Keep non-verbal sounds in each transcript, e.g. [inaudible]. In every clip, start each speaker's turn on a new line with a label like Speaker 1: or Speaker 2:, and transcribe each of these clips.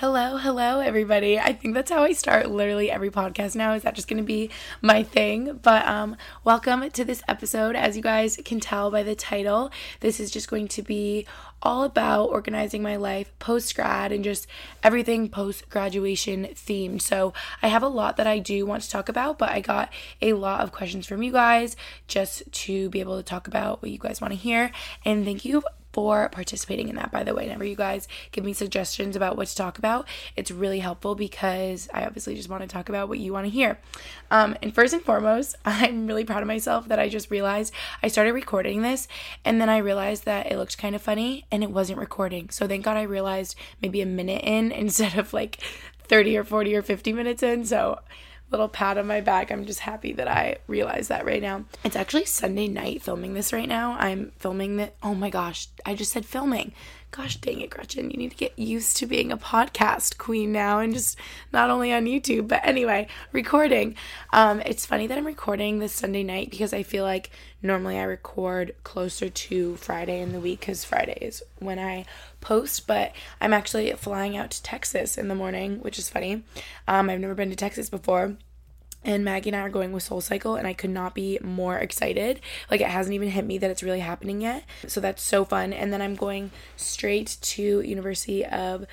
Speaker 1: Hello, hello, everybody. I think that's how I start literally every podcast now. Is that just going to be my thing? But um, welcome to this episode. As you guys can tell by the title, this is just going to be all about organizing my life post grad and just everything post graduation themed. So I have a lot that I do want to talk about, but I got a lot of questions from you guys just to be able to talk about what you guys want to hear. And thank you for participating in that, by the way. Whenever you guys give me suggestions about what to talk about, it's really helpful because I obviously just want to talk about what you want to hear. Um, and first and foremost, [laughs] I'm really proud of myself that I just realized I started recording this and then I realized that it looked kind of funny and it wasn't recording. So thank God I realized maybe a minute in [laughs] instead of like 30 or 40 or 50 minutes in. So little pat on my back. I'm just happy that I realized that right now. It's actually Sunday night filming this right now. I'm filming that. Oh my gosh, I just said filming. Gosh dang it, Gretchen. You need to get used to being a podcast queen now and just not only on YouTube, but anyway, recording. Um, it's funny that I'm recording this Sunday night because I feel like normally I record closer to Friday in the week because Friday is when I post, but I'm actually flying out to Texas in the morning, which is funny. Um, I've never been to Texas before and Maggie and I are going with Soul Cycle, and I could not be more excited. Like, it hasn't even hit me that it's really happening yet. So that's so fun. And then I'm going straight to University of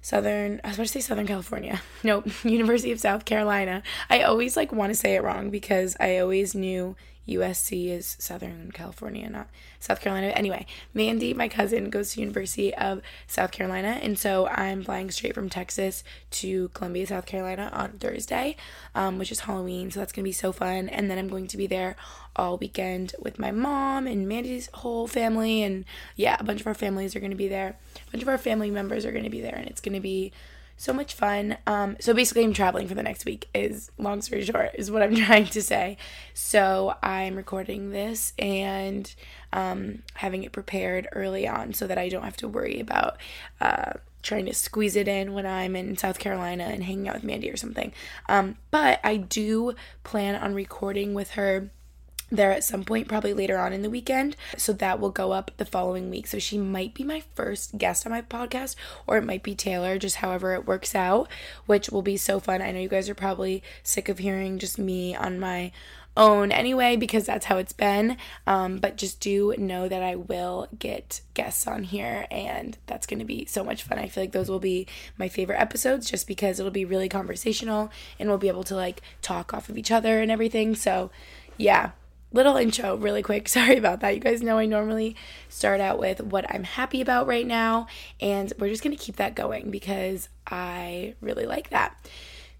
Speaker 1: Southern, I was about to say Southern California. [laughs] Nope, [laughs] University of South Carolina. I always like want to say it wrong because I always knew USC is Southern California, not South Carolina. Anyway, Mandy, my cousin, goes to University of South Carolina, and so I'm flying straight from Texas to Columbia, South Carolina on Thursday, um, which is Halloween. So that's gonna be so fun. And then I'm going to be there all weekend with my mom and Mandy's whole family, and yeah, a bunch of our families are gonna be there. A bunch of our family members are gonna be there, and it's gonna be so much fun. Um, so basically, I'm traveling for the next week. Is long story short, is what I'm [laughs] trying to say. So I'm recording this and um, having it prepared early on so that I don't have to worry about uh, trying to squeeze it in when I'm in South Carolina and hanging out with Mandy or something. Um, but I do plan on recording with her there at some point, probably later on in the weekend. So that will go up the following week. So she might be my first guest on my podcast, or it might be Taylor, just however it works out, which will be so fun. I know you guys are probably sick of hearing just me on my own anyway because that's how it's been um, but just do know that i will get guests on here and that's going to be so much fun i feel like those will be my favorite episodes just because it'll be really conversational and we'll be able to like talk off of each other and everything so yeah little intro really quick. [laughs] Sorry about that. You guys know I normally start out with what I'm happy about right now, and we're just going to keep that going because I really like that.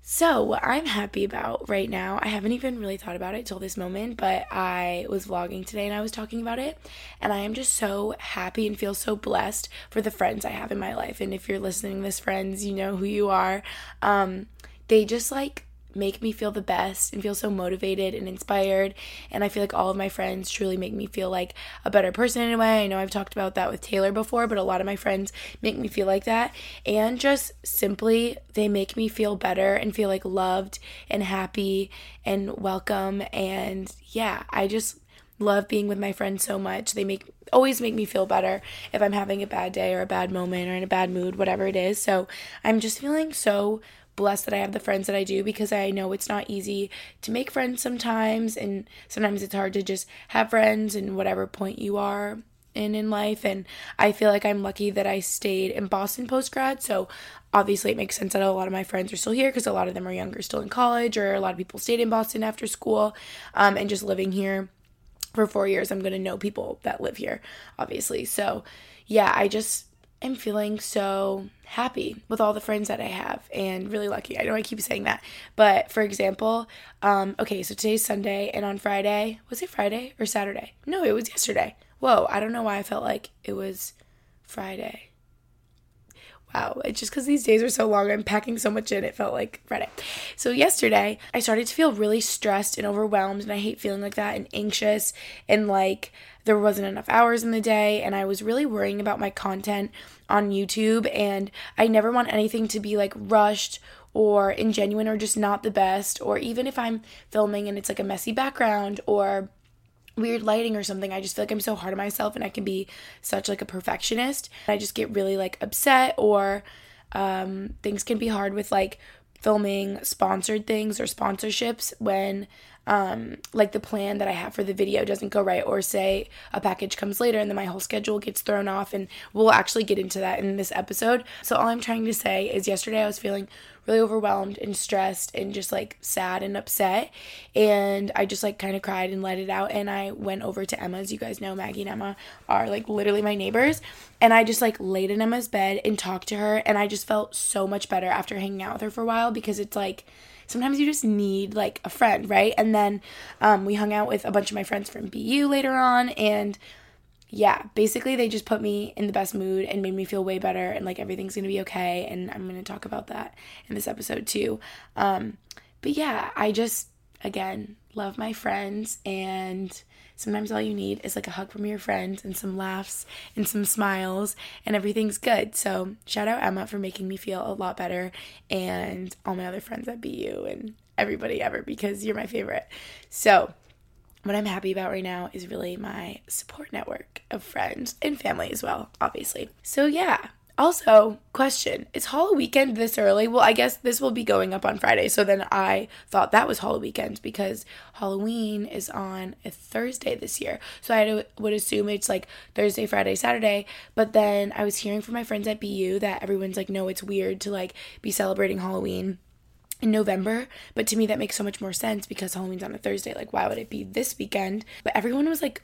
Speaker 1: So, what I'm happy about right now, I haven't even really thought about it till this moment, but I was vlogging today and I was talking about it. And I am just so happy and feel so blessed for the friends I have in my life. And if you're listening this, friends, you know who you are. Um, they just like make me feel the best and feel so motivated and inspired. And I feel like all of my friends truly make me feel like a better person in a way. I know I've talked about that with Taylor before, but a lot of my friends make me feel like that. And just simply, they make me feel better and feel like loved and happy and welcome. And yeah, I just love being with my friends so much. They make always make me feel better if I'm having a bad day or a bad moment or in a bad mood, whatever it is. So I'm just feeling so blessed that I have the friends that I do because I know it's not easy to make friends sometimes and sometimes it's hard to just have friends in whatever point you are in in life and I feel like I'm lucky that I stayed in Boston post grad. So obviously it makes sense that a lot of my friends are still here because a lot of them are younger still in college or a lot of people stayed in Boston after school um, and just living here for 4 years I'm to know people that live here obviously. So yeah, I just am feeling so happy with all the friends that I have and really lucky. I know I keep saying that. But for example, um, okay, so today's Sunday and on Friday, was it Friday or Saturday? No, it was yesterday. Whoa, I don't know why I felt like it was Friday. Wow, it's just because these days are so long. I'm packing so much in, it felt like Friday. So, yesterday, I started to feel really stressed and overwhelmed, and I hate feeling like that and anxious, and like there wasn't enough hours in the day, and I was really worrying about my content on YouTube, and I never want anything to be like rushed or ingenuine or just not the best, or even if I'm filming and it's like a messy background or weird lighting or something i just feel like i'm so hard on myself and i can be such like a perfectionist. I just get really like upset or um, things can be hard with like filming sponsored things or sponsorships when um, like the plan that I have for the video doesn't go right, or say a package comes later and then my whole schedule gets thrown off. And we'll actually get into that in this episode. So, all I'm trying to say is yesterday I was feeling really overwhelmed and stressed and just like sad and upset. And I just like kind of cried and let it out. And I went over to Emma's. You guys know Maggie and Emma are like literally my neighbors. And I just like laid in Emma's bed and talked to her. And I just felt so much better after hanging out with her for a while because it's like, sometimes you just need like a friend, right? And then um, we hung out with a bunch of my friends from BU later on, and yeah, basically they just put me in the best mood and made me feel way better, and like everything's gonna be okay. And I'm gonna talk about that in this episode too. Um, but yeah, I just again love my friends and sometimes all you need is like a hug from your friends and some laughs and some smiles and everything's good. So, shout out Emma for making me feel a lot better and all my other friends at BU and everybody ever because you're my favorite. So, what I'm happy about right now is really my support network of friends and family as well, obviously. So, yeah, also, question Is Halloween weekend this early? Well, I guess this will be going up on Friday. So then I thought that was Halloween weekend because Halloween is on a Thursday this year. So I would assume it's like Thursday, Friday, Saturday. But then I was hearing from my friends at BU that everyone's like, no, it's weird to like be celebrating Halloween in November, but to me that makes so much more sense because Halloween's on a Thursday. Like, why would it be this weekend? But everyone was like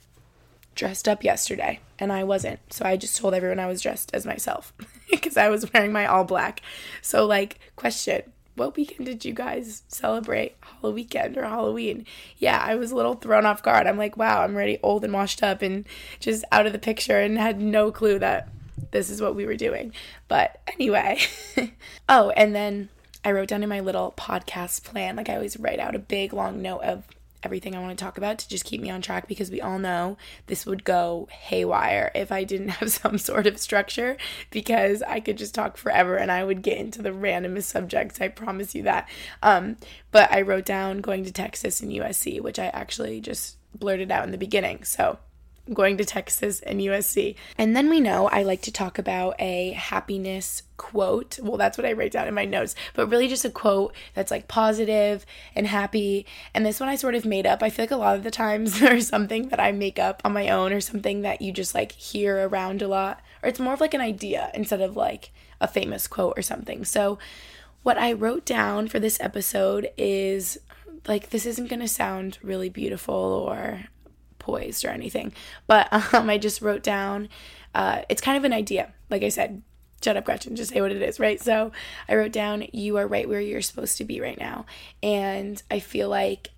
Speaker 1: dressed up yesterday and I wasn't. So I just told everyone I was dressed as myself [laughs] because I was wearing my all black. So, like, question what weekend did you guys celebrate Halloween or Halloween? Yeah, I was a little thrown off guard. I'm like, wow, I'm already old and washed up and just out of the picture and had no clue that this is what we were doing. But anyway, [laughs] oh, and then I wrote down in my little podcast plan, like I always write out a big long note of everything I want to talk about to just keep me on track because we all know this would go haywire if I didn't [laughs] have some sort of structure because I could just talk forever and I would get into the randomest subjects. I promise you that. Um, but I wrote down going to Texas and USC, which I actually just blurted out in the beginning. So going to Texas and USC. And then we know I like to talk about a happiness quote. Well, that's what I write down in my notes, but really just a quote that's like positive and happy. And this one I sort of made up. I feel like a lot of the times [laughs] there's something that I make up on my own or something that you just like hear around a lot, or it's more of like an idea instead of like a famous quote or something. So, what I wrote down for this episode is like this isn't going to sound really beautiful or poised or anything. But [laughs] um, I just wrote down, uh, it's kind of an idea. Like I said, shut up, Gretchen, just say what it is, right? So I wrote down, you are right where you're supposed to be right now. And I feel like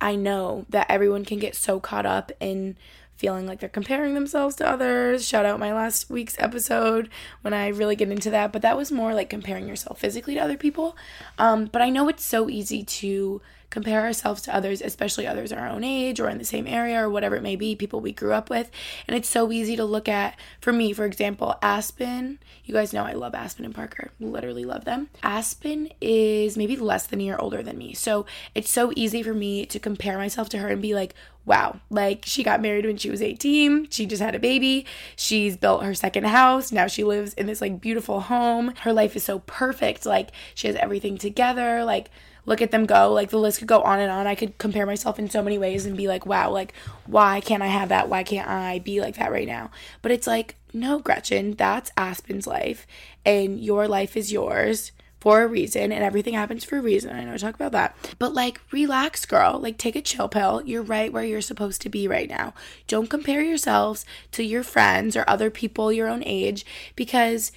Speaker 1: I know that everyone can get so caught up in feeling like they're comparing themselves to others. Shout out my last week's episode when I really get into that, but that was more like comparing yourself physically to other people. Um, but I know it's so easy to compare ourselves to others, especially others our own age or in the same area or whatever it may be, people we grew up with. And it's so easy to look at, for me, for example, Aspen. You guys know I love Aspen and Parker, literally love them. Aspen is maybe less than a year older than me. So it's so easy for me to compare myself to her and be like, wow, like she got married when she was 18. She just had a baby. She's built her second house. Now she lives in this like beautiful home. Her life is so perfect. Like she has everything together. Like look at them go. Like the list could go on and on. I could compare myself in so many ways and be like, wow, like why can't I have that? Why can't I be like that right now? But it's like, no, Gretchen, that's Aspen's life and your life is yours for a reason and everything happens for a reason. I know I talk about that. But like relax, girl. Like take a chill pill. You're right where you're supposed to be right now. Don't compare yourselves to your friends or other people your own age because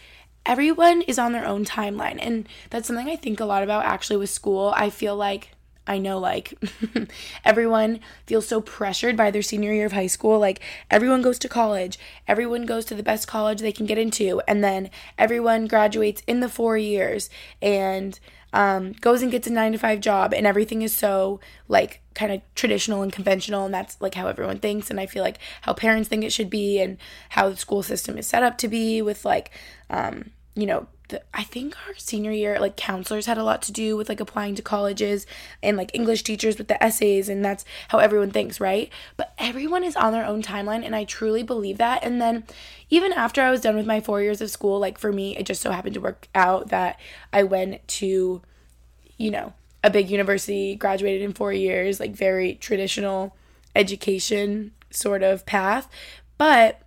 Speaker 1: everyone is on their own timeline. And that's something I think a lot about actually with school. I feel like I know like [laughs] everyone feels so pressured by their senior year of high school. Like everyone goes to college, everyone goes to the best college they can get into, and then everyone graduates in the four years and um, goes and gets a nine to five job, and everything is so like kind of traditional and conventional, and that's like how everyone thinks. And I feel like how parents think it should be, and how the school system is set up to be with like, um, you know, the, I think our senior year, like counselors had a lot to do with like applying to colleges and like English teachers with the essays, and that's how everyone thinks, right? But everyone is on their own timeline, and I truly believe that. And then even after I was done with my four years of school, like for me, it just so happened to work out that I went to, you know, a big university, graduated in four years, like very traditional education sort of path. But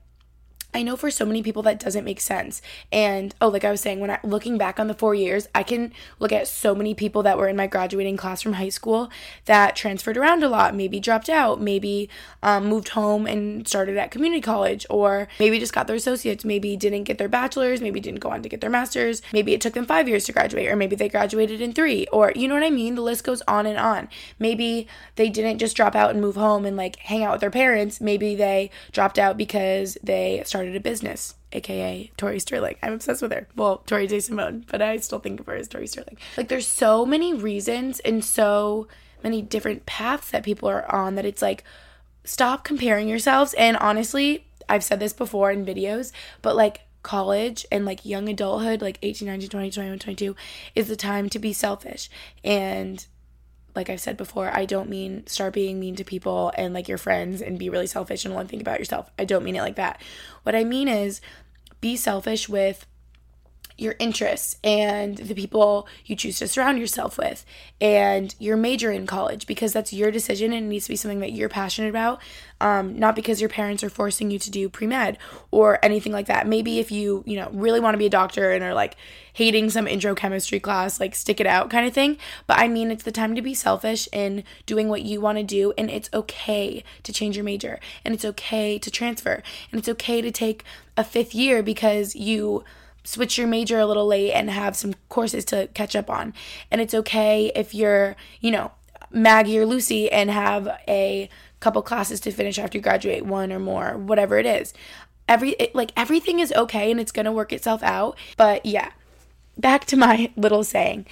Speaker 1: I know for so many people that doesn't make sense. And oh, like I was saying, when I looking back on the four years, I can look at so many people that were in my graduating class from high school that transferred around a lot, maybe dropped out, maybe um, moved home and started at community college, or maybe just got their associates, maybe didn't get their bachelor's, maybe didn't go on to get their master's, maybe it took them five years to graduate, or maybe they graduated in three, or you know what I mean? The list goes on and on. Maybe they didn't just drop out and move home and like hang out with their parents. Maybe they dropped out because they started started a business, aka Tori Sterling. I'm obsessed with her. Well, Tori J. Simone, but I still think of her as Tori Sterling. Like, there's so many reasons and so many different paths that people are on that it's like, stop comparing yourselves. And honestly, I've said this before in videos, but like, college and like young adulthood, like 18, 19, 20, 21, 22, is the time to be selfish. And like I've said before, I don't mean start being mean to people and like your friends and be really selfish and only think about yourself. I don't mean it like that. What I mean is be selfish with your interests and the people you choose to surround yourself with and your major in college because that's your decision and it needs to be something that you're passionate about um, not because your parents are forcing you to do pre-med or anything like that. Maybe if you you know really want to be a doctor and are like hating some intro chemistry class like stick it out kind of thing but i mean it's the time to be selfish in doing what you want to do and it's okay to change your major and it's okay to transfer and it's okay to take a fifth year because you switch your major a little late and have some courses to catch up on. And it's okay if you're, you know, Maggie or Lucy and have a couple classes to finish after you graduate, one or more, whatever it is. Every it, like everything is okay and it's going to work itself out. But yeah. Back to my [laughs] little saying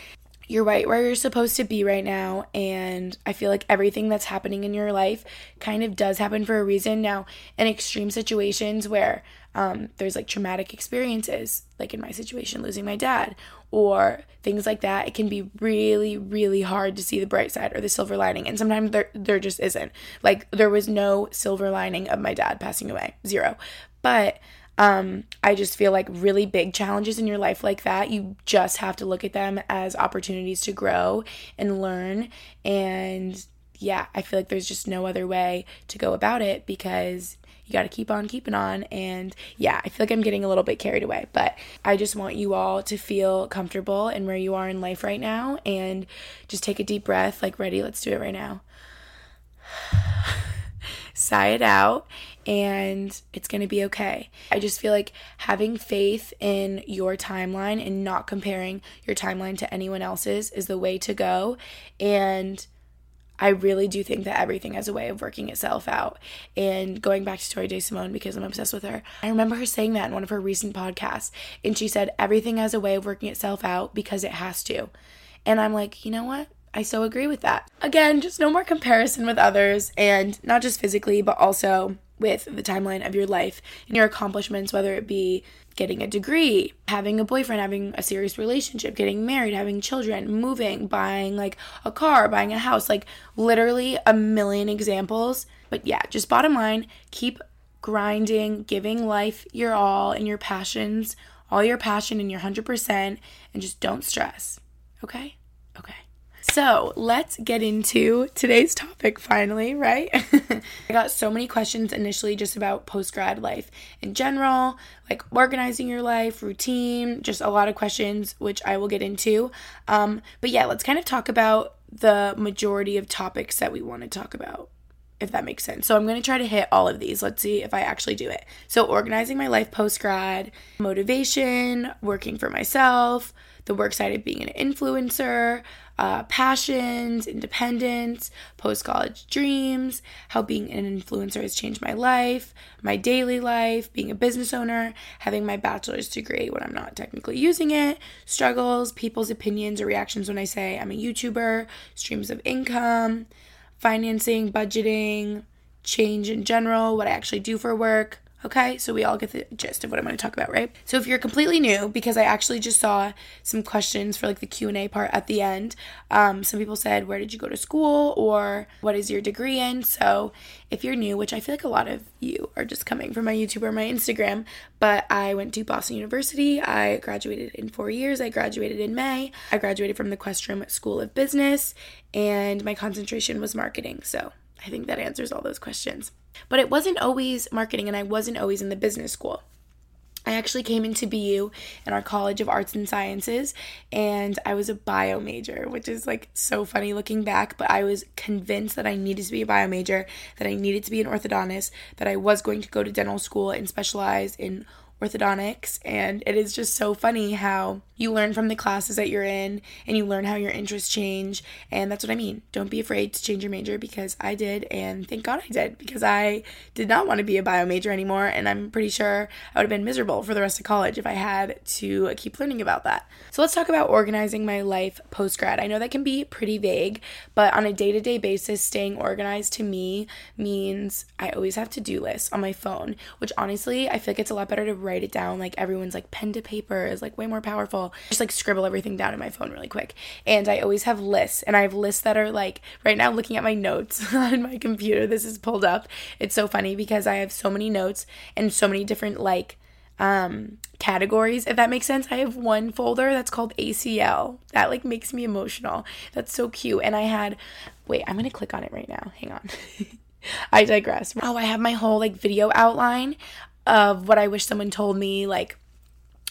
Speaker 1: you're right where you're supposed to be right now and i feel like everything that's happening in your life kind of does happen for a reason now in extreme situations where um, there's like traumatic experiences, like in my situation, losing my dad, or things like that. It can be really, really hard to see the bright side or the silver lining. And sometimes there, there just isn't. Like, there was no silver lining of my dad passing away, zero. But um, I just feel like really big challenges in your life like that, you just have to look at them as opportunities to grow and learn. And yeah, I feel like there's just no other way to go about it because you got to keep on keeping on. And yeah, I feel like I'm getting a little bit carried away, but I just want you all to feel comfortable in where you are in life right now and just take a deep breath. Like, ready? Let's do it right now. Sigh it out and it's going to be okay. I just feel like having faith in your timeline and not comparing your timeline to anyone else's is the way to go. And I really do think that everything has a way of working itself out. And going back to Tori J. Simone, because I'm obsessed with her, I remember her saying that in one of her recent podcasts. And she said, everything has a way of working itself out because it has to. And I'm like, you know what? I so agree with that. Again, just no more comparison with others, and not just physically, but also with the timeline of your life and your accomplishments, whether it be getting a degree, having a boyfriend, having a serious relationship, getting married, having children, moving, buying like a car, buying a house, like literally a million examples. But yeah, just bottom line, keep grinding, giving life your all and your passions, all your passion and your 100%, and just don't stress. Okay? Okay. So let's get into today's topic finally, right? [laughs] I got so many questions initially just about post grad life in general, like organizing your life, routine, just a lot of questions, which I will get into. Um, but yeah, let's kind of talk about the majority of topics that we want to talk about if that makes sense. So I'm going to try to hit all of these. Let's see if I actually do it. So organizing my life post grad, motivation, working for myself, the work side of being an influencer, uh, passions, independence, post college dreams, how being an influencer has changed my life, my daily life, being a business owner, having my bachelor's degree when I'm not technically using it, struggles, people's opinions or reactions when I say I'm a YouTuber, streams of income, financing, budgeting, change in general, what I actually do for work, Okay, so we all get the gist of what I'm going to talk about, right? So if you're completely new, because I actually just saw some questions for like the Q and A part at the end. Um, some people said, "Where did you go to school?" or "What is your degree in?" So if you're new, which I feel like a lot of you are just coming from my YouTube or my Instagram, but I went to Boston University. I graduated in four years. I graduated in May. I graduated from the Questrom School of Business, and my concentration was marketing. So I think that answers all those questions. But it wasn't always marketing, and I wasn't always in the business school. I actually came into BU in our College of Arts and Sciences, and I was a bio major, which is like so funny looking back. But I was convinced that I needed to be a bio major, that I needed to be an orthodontist, that I was going to go to dental school and specialize in orthodontics. And it is just so funny how you learn from the classes that you're in and you learn how your interests change. And that's what I mean. Don't be afraid to change your major because I did. And thank God I did because I did not want to be a bio major anymore. And I'm pretty sure I would have been miserable for the rest of college if I had to keep learning about that. So let's talk about organizing my life post grad. I know that can be pretty vague, but on a day to day basis, staying organized to me means I always have to do lists on my phone, which honestly, I feel like it's a lot better to write it down. Like everyone's like pen to paper is like way more powerful just like scribble everything down in my phone really quick. And I always have lists, and I have lists that are like right now looking at my notes [laughs] on my computer. This is pulled up. It's so funny because I have so many notes and so many different like um categories if that makes sense i have one folder that's called acl that like makes me emotional that's so cute and i had wait i'm gonna click on it right now hang on [laughs] i digress oh i have my whole like video outline of what i wish someone told me like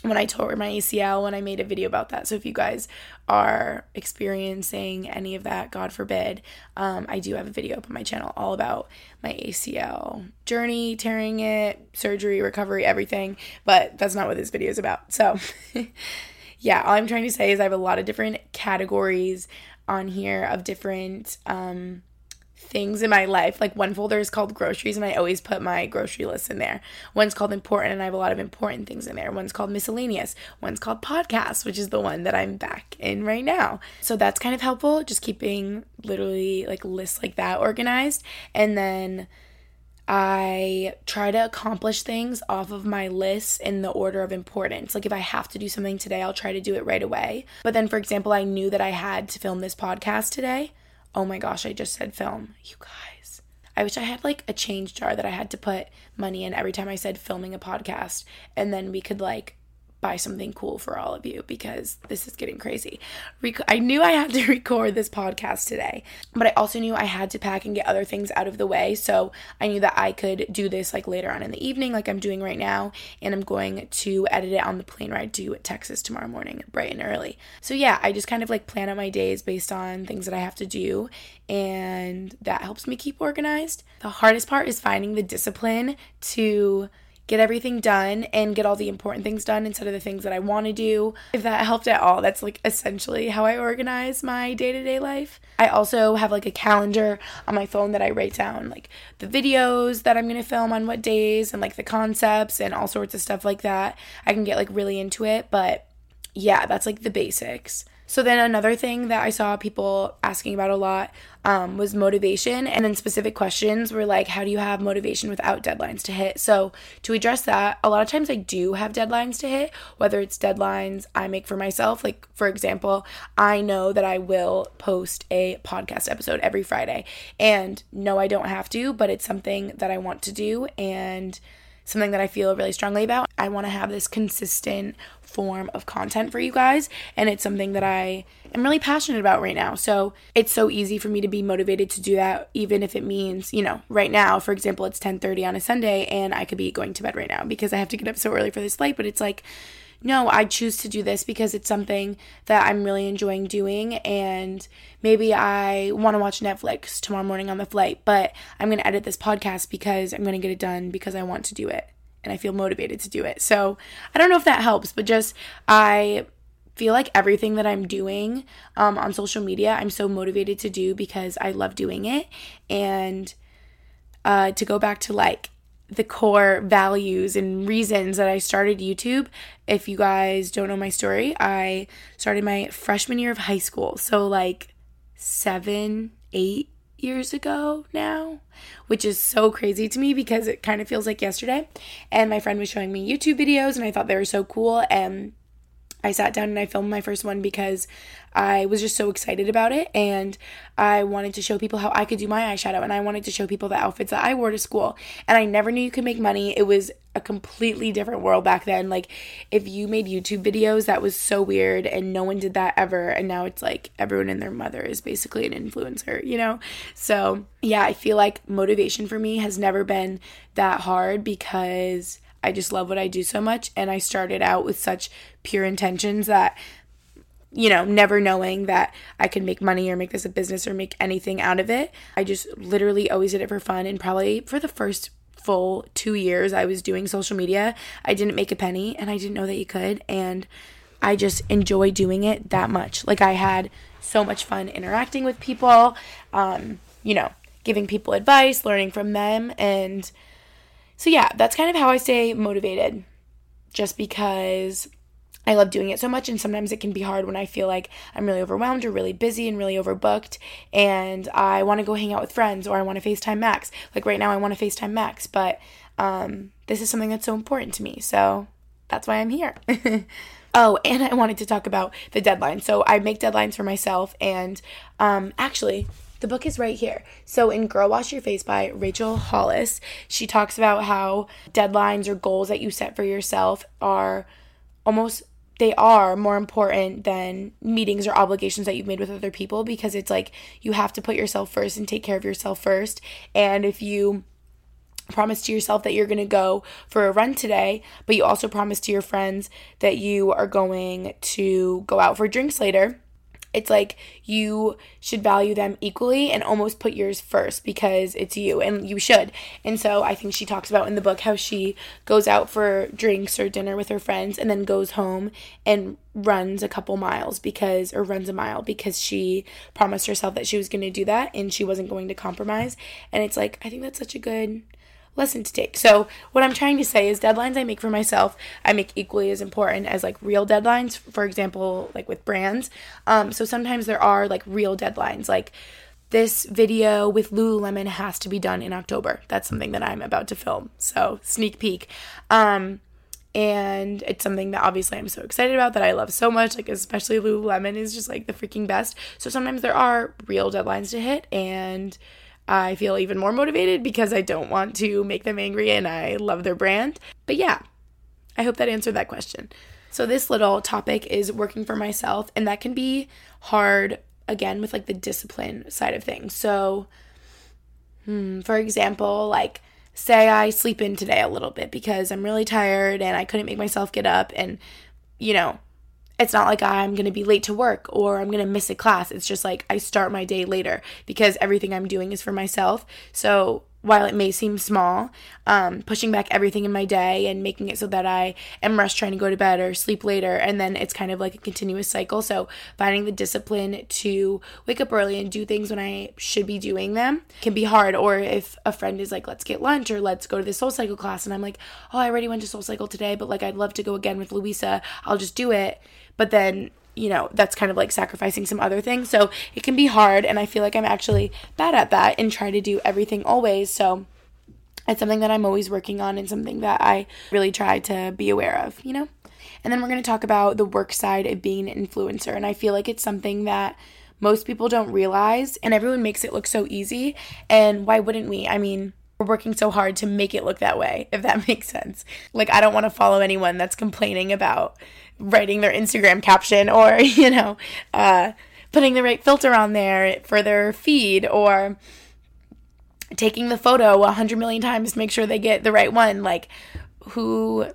Speaker 1: when I tore my ACL when I made a video about that. So if you guys are experiencing any of that, God forbid, um, I do have a video up on my channel all about my ACL journey, tearing it, surgery, recovery, everything. But that's not what this video is about. So [laughs] yeah, all I'm trying to say is I have a lot of different categories on here of different um, things in my life. Like one folder is called groceries, and I always put my grocery list in there. One's called important, and I have a lot of important things in there. One's called miscellaneous. One's called podcast, which is the one that I'm back in right now. So that's kind of helpful, just keeping literally like lists like that organized. And then I try to accomplish things off of my list in the order of importance. Like if I have to do something today, I'll try to do it right away. But then, for example, I knew that I had to film this podcast today. Oh my gosh, I just said film. You guys. I wish I had like a change jar that I had to put money in every time I said filming a podcast. And then we could like buy something cool for all of you because this is getting crazy. Rec- I knew I had to [laughs] record this podcast today, but I also knew I had to pack and get other things out of the way. So I knew that I could do this like later on in the evening, like I'm doing right now. And I'm going to edit it on the plane ride to Texas tomorrow morning, bright and early. So yeah, I just kind of like plan out my days based on things that I have to do. And that helps me keep organized. The hardest part is finding the discipline to get everything done and get all the important things done instead of the things that I want to do. If that helped at all, that's like essentially how I organize my day to day life. I also have like a calendar on my phone that I write down like the videos that I'm going to film on what days and like the concepts and all sorts of stuff like that. I can get like really into it, but yeah, that's like the basics. So then another thing that I saw people asking about a lot um, was motivation, and then specific questions were like, how do you have motivation without deadlines to hit? So to address that, a lot of times I do have deadlines to hit, whether it's deadlines I make for myself. Like for example, I know that I will post a podcast episode every Friday, and no, I don't have to, but it's something that I want to do, and something that I feel really strongly about. I want to have this consistent form of content for you guys, and it's something that I am really passionate about right now. So it's so easy for me to be motivated to do that, even if it means, you know, right now, for example, it's 10:30 on a Sunday, and I could be going to bed right now because I have to get up so early for this flight. But it's like, no, I choose to do this because it's something that I'm really enjoying doing. And maybe I want to watch Netflix tomorrow morning on the flight, but I'm going to edit this podcast because I'm going to get it done because I want to do it and I feel motivated to do it. So I don't know if that helps, but just I feel like everything that I'm doing um, on social media, I'm so motivated to do because I love doing it. And uh, to go back to like the core values and reasons that I started YouTube. If you guys don't know my story, I started my freshman year of high school. So, like seven, eight years ago now, which is so crazy to me because it kind of feels like yesterday. And my friend was showing me YouTube videos and I thought they were so cool. And I sat down and I filmed my first one because I was just so excited about it and I wanted to show people how I could do my eyeshadow and I wanted to show people the outfits that I wore to school. And I never knew you could make money. It was a completely different world back then. Like if you made YouTube videos, that was so weird and no one did that ever. And now it's like everyone and their mother is basically an influencer, you know? So, yeah, I feel like motivation for me has never been that hard because I just love what I do so much. And I started out with such pure intentions that, you know, never knowing that I could make money or make this a business or make anything out of it. I just literally always did it for fun. And probably for the first full two years I was doing social media, I didn't make a penny and I didn't know that you could. And I just enjoy doing it that much. Like I had so much fun interacting with people, um, you know, giving people advice, learning from them, and so, yeah, that's kind of how I stay motivated just because I love doing it so much, and sometimes it can be hard when I feel like I'm really overwhelmed or really busy and really overbooked, and I want to go hang out with friends or I want to FaceTime Max. Like right now, I want to FaceTime Max, but um, this is something that's so important to me, so that's why I'm here. [laughs] oh, and I wanted to talk about the deadline. So I make deadlines for myself, and um, actually, the book is right here. So, in Girl Wash Your Face by Rachel Hollis, she talks about how deadlines or goals that you set for yourself are almost they are more important than meetings or obligations that you've made with other people because it's like you have to put yourself first and take care of yourself first. And if you promise to yourself that you're going to go for a run today, but you also promise to your friends that you are going to go out for drinks later, it's like you should value them equally and almost put yours first because it's you and you should. And so I think she talks about in the book how she goes out for drinks or dinner with her friends and then goes home and runs a couple miles because or runs a mile because she promised herself that she was going to do that and she wasn't going to compromise. And it's like I think that's such a good lesson to take. So, what I'm trying to say is deadlines I make for myself, I make equally as important as like real deadlines, for example, like with brands. Um, so sometimes there are like real deadlines, like this video with Lululemon has to be done in October. That's something that I'm about to film. So, sneak peek. Um, and it's something that obviously I'm so excited about that I love so much like especially Lululemon is just like the freaking best. So sometimes there are real deadlines to hit and I feel even more motivated because I don't want to make them angry and I love their brand. But yeah, I hope that answered that question. So, this little topic is working for myself, and that can be hard again with like the discipline side of things. So, hmm, for example, like say I sleep in today a little bit because I'm really tired and I couldn't make myself get up, and you know, it's not like I'm going to be late to work or I'm going to miss a class. It's just like I start my day later because everything I'm doing is for myself. So while it may seem small, um, pushing back everything in my day and making it so that I am rushed trying to go to bed or sleep later, and then it's kind of like a continuous cycle. So, finding the discipline to wake up early and do things when I should be doing them can be hard. Or if a friend is like, let's get lunch or let's go to the soul cycle class, and I'm like, oh, I already went to soul cycle today, but like I'd love to go again with Louisa, I'll just do it. But then you know, that's kind of like sacrificing some other things. So it can be hard, and I feel like I'm actually bad at that and try to do everything always. So it's something that I'm always working on and something that I really try to be aware of, you know? And then we're going to talk about the work side of being an influencer. And I feel like it's something that most people don't realize, and everyone makes it look so easy. And why wouldn't we? I mean, we're working so hard to make it look that way, if that [laughs] makes sense. Like, I don't want to follow anyone that's complaining about writing their Instagram caption or, [laughs] you know, uh, putting the right filter on there for their feed or taking the photo a hundred million times to make sure they get the right one. Like, who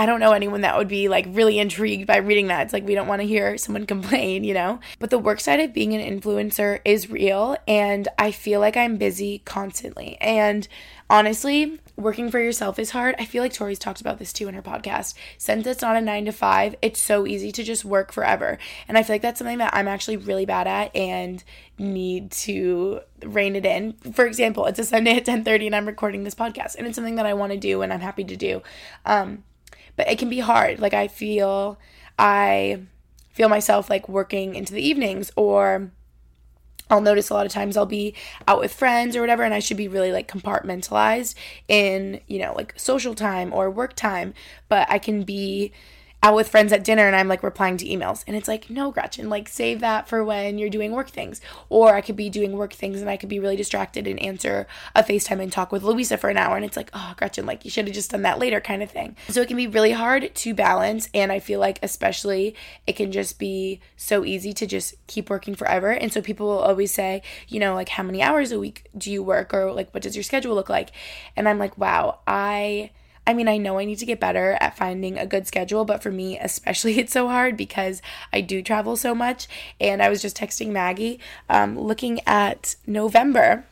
Speaker 1: I don't know anyone that would be like really intrigued by reading that. It's like we don't want to hear someone [laughs] complain, you know? But the work side of being an influencer is real and I feel like I'm busy constantly. And honestly, working for yourself is hard. I feel like Tori's talked about this too in her podcast. Since it's not a nine to five, it's so easy to just work forever. And I feel like that's something that I'm actually really bad at and need to rein it in. For example, it's a Sunday at 10:30 and I'm recording this podcast and it's something that I want to do and I'm happy to do. Um, but it can be hard. Like I feel I feel myself like working into the evenings or I'll notice a lot of times I'll be out with friends or whatever, and I should be really like compartmentalized in, you know, like social time or work time. But I can be out with friends at dinner and I'm like replying to emails. And it's like, no, Gretchen, like save that for when you're doing work things. Or I could be doing work things and I could be really distracted and answer a FaceTime and talk with Louisa for an hour. And it's like, oh, Gretchen, like you should have just done that later kind of thing. So it can be really hard to balance. And I feel like, especially, it can just be so easy to just keep working forever. And so people will always say, you know, like, how many hours a week do you work? Or like, what does your schedule look like? And I'm like, wow, I I mean, I know I need to get better at finding a good schedule, but for me, especially, [laughs] it's so hard because I do travel so much. And I was just texting Maggie, um, looking at November.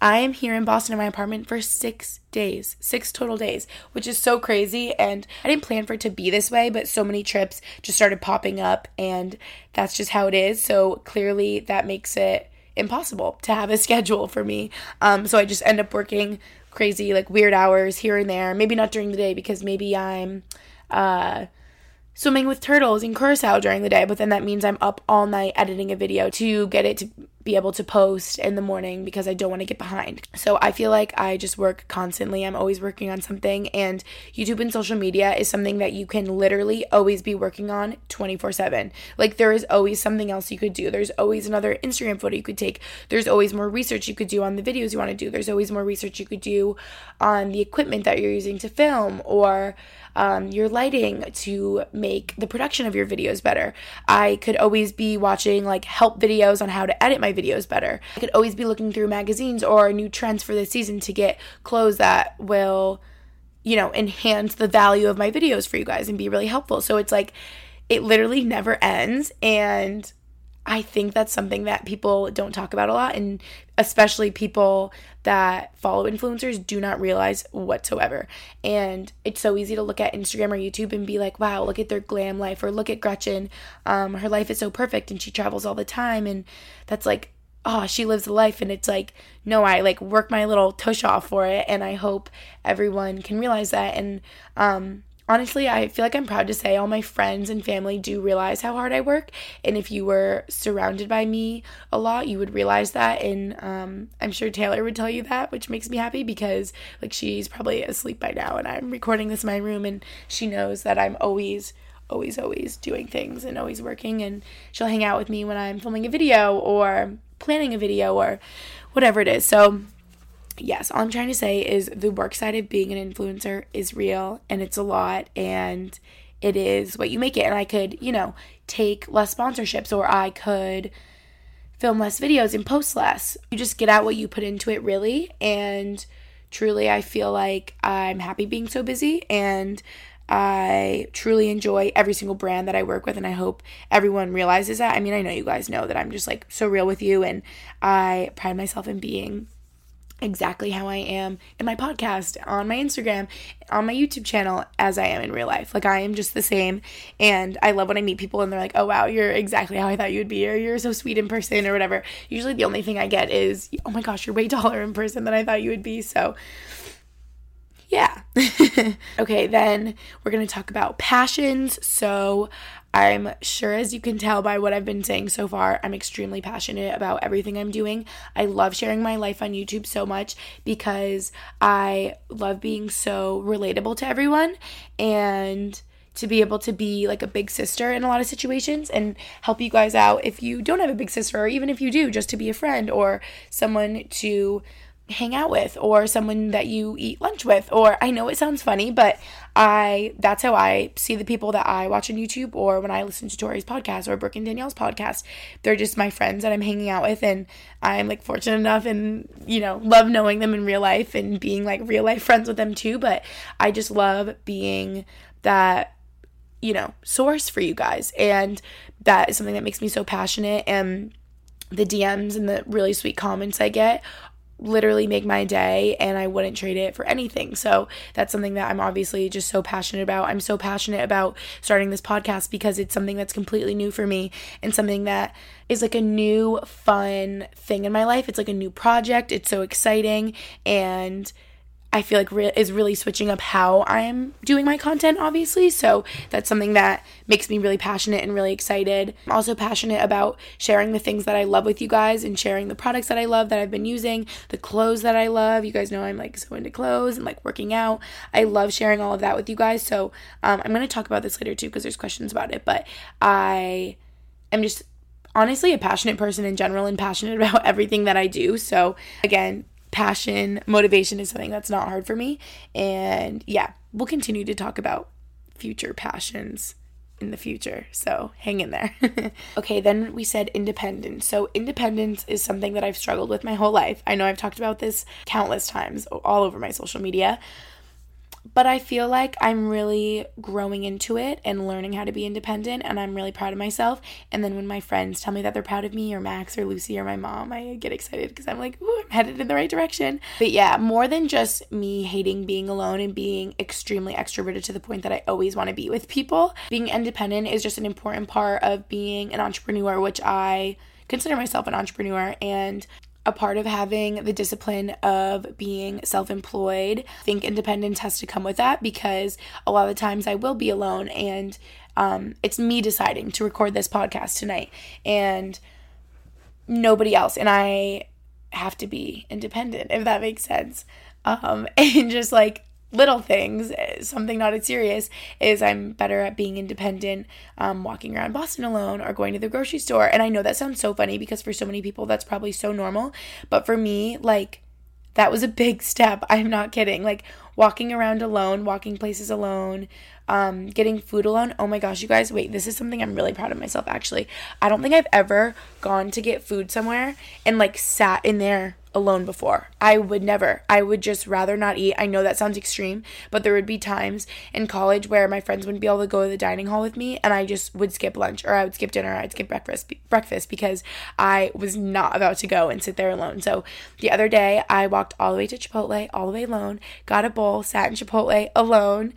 Speaker 1: I am here in Boston in my apartment for six days, six total days, which is so crazy. And I didn't plan for it to be this way, but so many trips just started popping up, and that's just how it is. So clearly, that makes it impossible to have a [laughs] schedule for me. Um, so I just end up working crazy like weird hours here and there. Maybe not during the day because maybe I'm uh swimming with turtles in Curacao during the day, but then that means I'm up all night editing a video to get it to be able to post in the morning because I don't want to get behind. So I feel like I just work constantly. I'm always working on something, and YouTube and social media is something that you can literally always be working on 24 7. Like, there is always something else you could do. There's always another Instagram photo you could take. There's always more research you could do on the videos you want to do. There's always more research you could do on the equipment that you're using to film or um, your lighting to make the production of your videos better. I could always be watching like help videos on how to edit my videos better. I could always be looking through magazines or new trends for this season to get clothes that will, you know, enhance the value of my videos for you guys and be really helpful. So it's like, it literally never ends. And I think that's something that people don't talk about a lot, and especially people that follow influencers do not realize whatsoever. And it's so easy to look at Instagram or YouTube and be like, wow, look at their glam life, or look at Gretchen. Um, her life is so perfect and she travels all the time. And that's like, oh, she lives a life. And it's like, no, I like work my little tush off for it. And I hope everyone can realize that. And, um, honestly, I feel like I'm proud to say all my friends and family do realize how hard I work. And if you were surrounded by me a lot, you would realize that. And um, I'm sure Taylor would tell you that, which makes me happy because, like, she's probably asleep by now. And I'm recording this in my room, and she knows that I'm always always always doing things and always working and she'll hang out with me when I'm filming a video or planning a video or whatever it is. So yes, all I'm trying to say is the work side of being an influencer is real and it's a lot and it is what you make it. And I could, you know, take less sponsorships or I could film less videos and post less. You just get out what you put into it, really. And truly, I feel like I'm happy being so busy and I truly enjoy every single brand that I work with, and I hope everyone realizes that. I mean, I know you guys know that I'm just like so real with you, and I pride myself in being exactly how I am in my podcast, on my Instagram, on my YouTube channel as I am in real life. Like I am just the same and I love when I meet people and they're like, "Oh wow, you're exactly how I thought you would be or you're so sweet in person or whatever." Usually the only thing I get is, "Oh my gosh, you're way [laughs] taller in person than I thought you would be." So yeah. [laughs] okay, then we're going to talk about passions. So, I'm sure, as you can tell by what I've been saying so far, I'm extremely passionate about everything I'm doing. I love sharing my life on YouTube so much because I love being so relatable to everyone and to be able to be like a big sister in a lot of situations and help you guys out if you don't have a big sister or even if you do, just to be a friend or someone to hang out with or someone that you eat lunch with. Or I know it sounds funny but I that's how I see the people that I watch on YouTube or when I listen to Tori's podcast or Brooke and Danielle's podcast. They're just my friends that I'm hanging out with and I'm like fortunate enough and you know love knowing them in real life and being like real life friends with them too. But I just love being that you know source for you guys. And that is something that makes me so passionate. And the DMs and the really sweet comments I get literally make my day and I wouldn't trade it for anything. So that's something that I'm obviously just so passionate about. I'm so passionate about starting this podcast because it's something that's completely new for me and something that is like a new fun thing in my life. It's like a new project. It's so exciting and I feel like re- is really switching up how I'm doing my content, obviously. So that's something that makes me really passionate and really excited. I'm also passionate about sharing the things that I love with you guys and sharing the products that I love that I've been using, the clothes that I love. You guys know I'm like so into clothes and like working out. I love sharing all of that with you guys. So um, I'm going to talk about this later too because there's questions about it. But I am just honestly a passionate person in general and passionate [laughs] about everything that I do. So again, passion, motivation is something that's not hard for me. And yeah, we'll continue to talk about future passions in the future. So hang in there. [laughs] okay, then we said independence. So independence is something that I've struggled with my whole life. I know I've talked about this countless times all over my social media but I feel like I'm really growing into it and learning how to be independent, and I'm really proud of myself. And then when my friends tell me that they're proud of me, or Max, or Lucy, or my mom, I get excited because I'm like, ooh, I'm headed in the right direction. But yeah, more than just me hating being alone and being extremely extroverted to the point that I always want to be with people, being independent is just an important part of being an entrepreneur, which I consider myself an entrepreneur and a part of having the discipline of being self employed. I think independence has to come with that because a lot of the times I will be alone and um, it's me deciding to record this podcast tonight and nobody else. And I have to be independent, if that makes sense. Um, [laughs] and just like little things, eh, something not as serious, is I'm better at being independent, um, walking around Boston alone or going to the grocery store. And I know that sounds so funny because for so many people that's probably so normal. But for me, like, that was a big [laughs] step. I'm not kidding. Like, walking around alone, walking places alone, um, getting food alone. Oh my gosh, you guys, wait, this is something I'm really proud of myself actually. I don't think I've ever gone to get food somewhere and like sat in there alone before. I would never. I would just rather not eat. I know that sounds extreme, but there would be times in college where my friends wouldn't be able to go to the dining hall with me and I just would skip lunch or I would skip dinner, I'd skip breakfast breakfast because I was not about to go and sit there alone. So, the other day I walked all the way to Chipotle, all the way alone, got a bowl, sat in Chipotle alone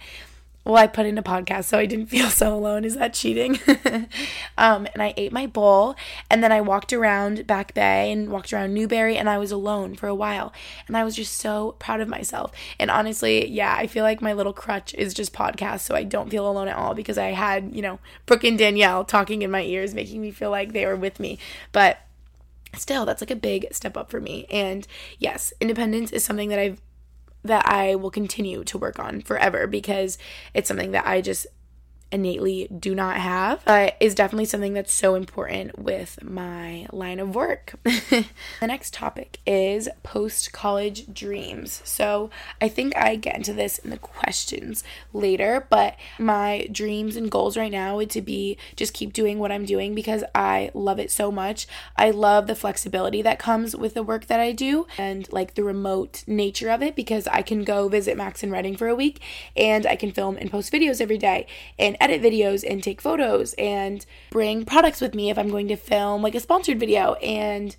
Speaker 1: well, I put in a podcast so I didn't feel so alone. Is that cheating? [laughs] um, and I ate my bowl and then I walked around Back Bay and walked around Newbury and I was alone for a while. And I was just so proud of myself. And honestly, yeah, I feel like my little crutch is just podcast so I don't feel alone at all because I had, you know, Brooke and Danielle talking in my ears, making me feel like they were with me. But still, that's like a big step up for me. And yes, independence is something that I've that I will continue to work on forever because it's something that I just innately do not have, but is definitely something that's so important with my line of work. [laughs] the next topic is post college dreams. So I think I get into this in the questions later, but my dreams and goals right now would to be just keep doing what I'm doing because I love it so much. I love the flexibility that comes with the work that I do and like the remote nature of it because I can go visit Max and Reading for a week and I can film and post videos every day and edit videos and take photos and bring products with me if I'm going to film like a sponsored video. And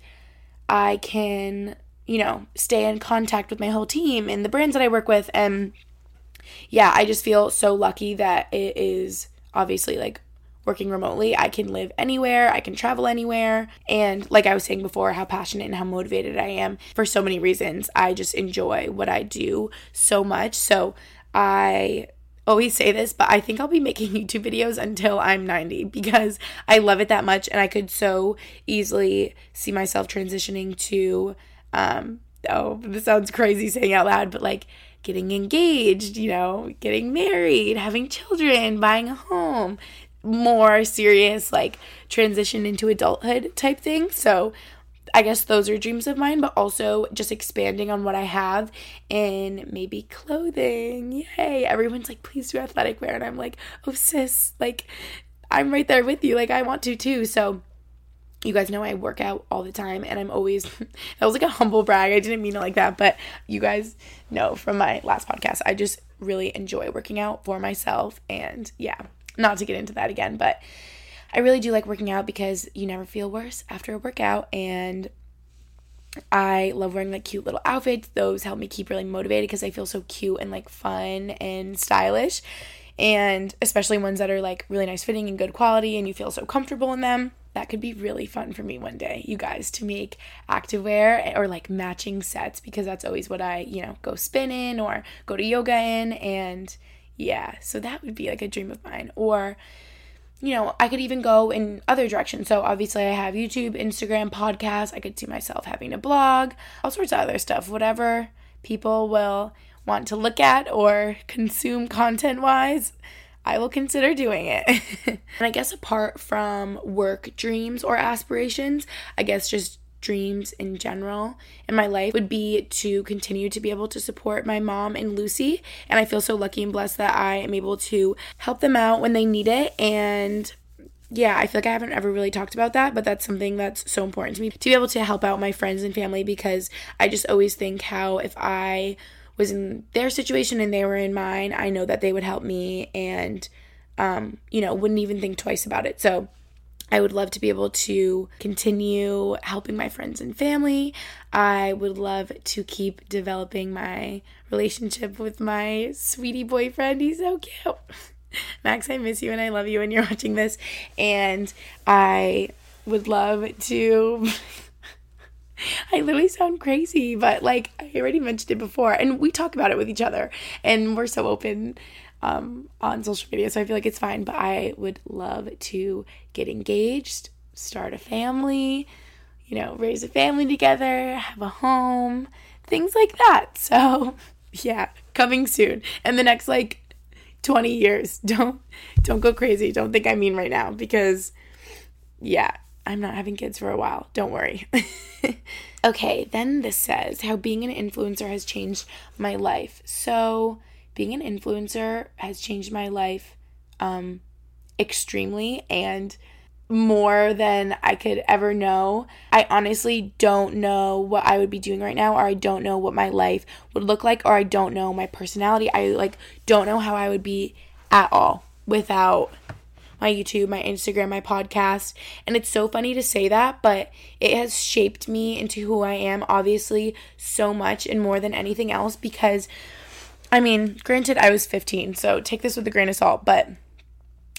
Speaker 1: I can, you know, stay in contact with my whole team and the brands that I work with. And yeah, I just feel so lucky that it is obviously like working remotely. I can live anywhere, I can travel anywhere. And like I was saying before, how passionate and how motivated I am for so many reasons. I just enjoy what I do so much. So I always say this, but I think I'll be making [laughs] YouTube videos until I'm 90 because I love it that much and I could so easily see myself transitioning to um oh, this sounds crazy saying out loud, but like getting engaged, you know, getting married, having children, buying a home, more serious like transition into adulthood type thing. So I guess those are dreams of mine, but also just expanding on what I have in maybe clothing. Yay. Everyone's like, please do athletic wear. And I'm like, oh, sis, like, I'm right there with you. Like, I want to too. So, you guys know I work out all the time and I'm always [laughs] that was like a humble brag. I didn't mean it like that, but you guys know from my last podcast, I just really enjoy working out for myself and yeah, not to get into that again, but I really do like working out because you never feel worse after a workout and I love wearing like cute little outfits. Those help me keep really motivated because I feel so cute and like fun and stylish. And especially ones that are like really nice fitting and good quality and you feel so comfortable in them. That could be really fun for me one day, you guys, to make activewear or like matching sets because that's always what I, you know, go spin in or go to yoga in. And yeah, so that would be like a dream of mine. Or you know, I could even go in other directions. So obviously, I have YouTube, Instagram, podcast. I could see myself having a blog, all sorts of other stuff, whatever people will want to look at or [laughs] consume content wise. I will consider doing it. [laughs] and I guess apart from work dreams or aspirations, I guess just dreams in general in my life would be to continue to be able to support my mom and Lucy. And I feel so lucky and blessed that I am able to help them out when they need it. And yeah, I feel like I haven't ever really talked about that, but that's something that's so important to me to be able to help out my friends and family because I just always think how if I was in their situation and they were in mine, I know that they would help me and, um, you know, wouldn't even think twice about it. So, I would love to be able to continue helping my friends and family. I would love to keep developing my relationship with my sweetie boyfriend. He's so cute. [laughs] Max, I miss you and I love you when you're watching this. And I would love to. [laughs] I literally sound crazy, but like I already mentioned it before, and we talk about it with each other, and we're so open um, on social media, so I feel like it's fine. But I would love to get engaged, start a family, you know, raise a family together, have a home, things like that. [laughs] So, yeah, coming soon. And the next like 20 years. [laughs] Don't don't go crazy. Don't think I mean right now because yeah, I'm not having kids for a while. Don't worry. [laughs] okay, then this says how being an influencer has changed my life. So, being an influencer has changed my life um, extremely and more than I could ever know. I honestly don't know what I would be doing right now, or I don't know what my life would look like, or I don't know my personality. I like don't know how I would be at all without my YouTube, my Instagram, my podcast. And it's so funny to say that, but it has shaped me into who I am, obviously, so much and more than anything else because I mean, granted, I was 15, so take this with a grain of salt, but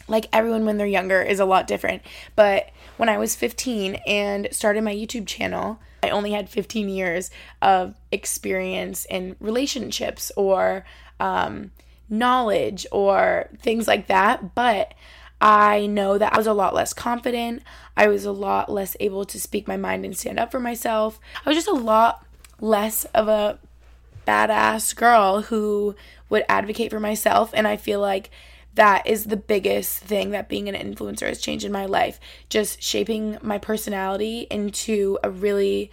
Speaker 1: like everyone when they're younger is a lot different. But when I was 15 and started my YouTube channel, I only had 15 years of experience in relationships or um, knowledge or things like that. But I know that I was a lot less confident. I was a lot less able to speak my mind and stand up for myself. I was just a lot less of a badass girl who would advocate for myself. And I feel like that is the biggest thing that being an influencer has changed in my life. Just shaping my personality into a really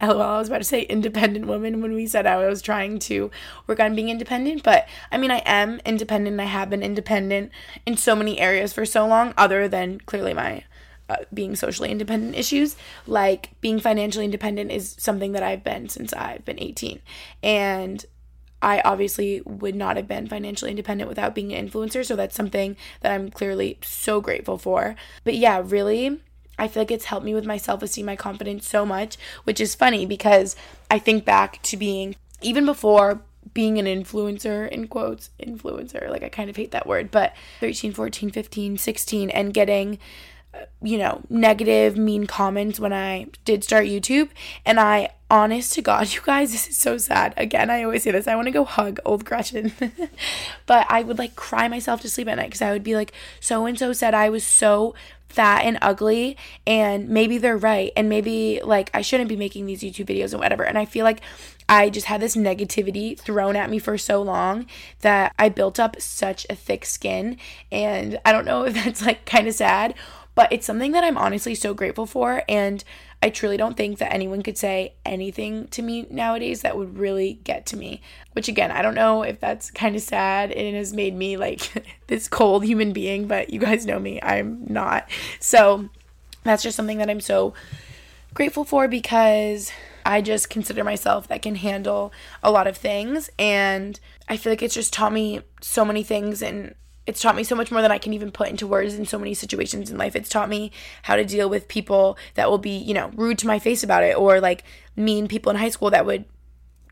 Speaker 1: LOL, [laughs] I was about to say independent woman when we said I was trying to work on being independent, but I mean, I am independent. I have been independent in so many areas for so long, other than clearly my uh, being socially independent issues like being financially independent is something that I've been since I've been 18 and I obviously would not have been financially independent without being an influencer so that's something that I'm clearly so grateful for. But yeah really I feel like it's helped me with my self-esteem my confidence so much which is funny because I think back to being even before being an influencer in quotes influencer like I kind of hate that word but 13 14 15 16 and getting you know, negative, mean comments when I did start YouTube. And I, honest to God, [laughs] you guys, this is so sad. Again, I always say this. I want to go hug old Gretchen. [laughs] but I would like cry myself to sleep at night because I would be like, so and so said I was so fat and ugly. And maybe they're right. And maybe like I shouldn't be making these YouTube videos or whatever. And I feel like I just had this negativity thrown at me for so long that I built up such a thick skin. And I don't know [laughs] if that's like kind of sad but it's something that I'm honestly so grateful for. And I truly don't think that anyone could say anything to me nowadays that would really get to me. Which, again, I don't know if that's kind of sad and it has made me like [laughs] this cold human being, but you guys know me, I'm not. So that's just something that I'm so grateful for because I just consider myself that can handle a lot of things. And I feel like it's just taught me so many things and it's taught me so much more than I can even put into words in so many situations in life. It's taught me how to deal with people that will be, you know, rude to my face about it or like mean people in high school that would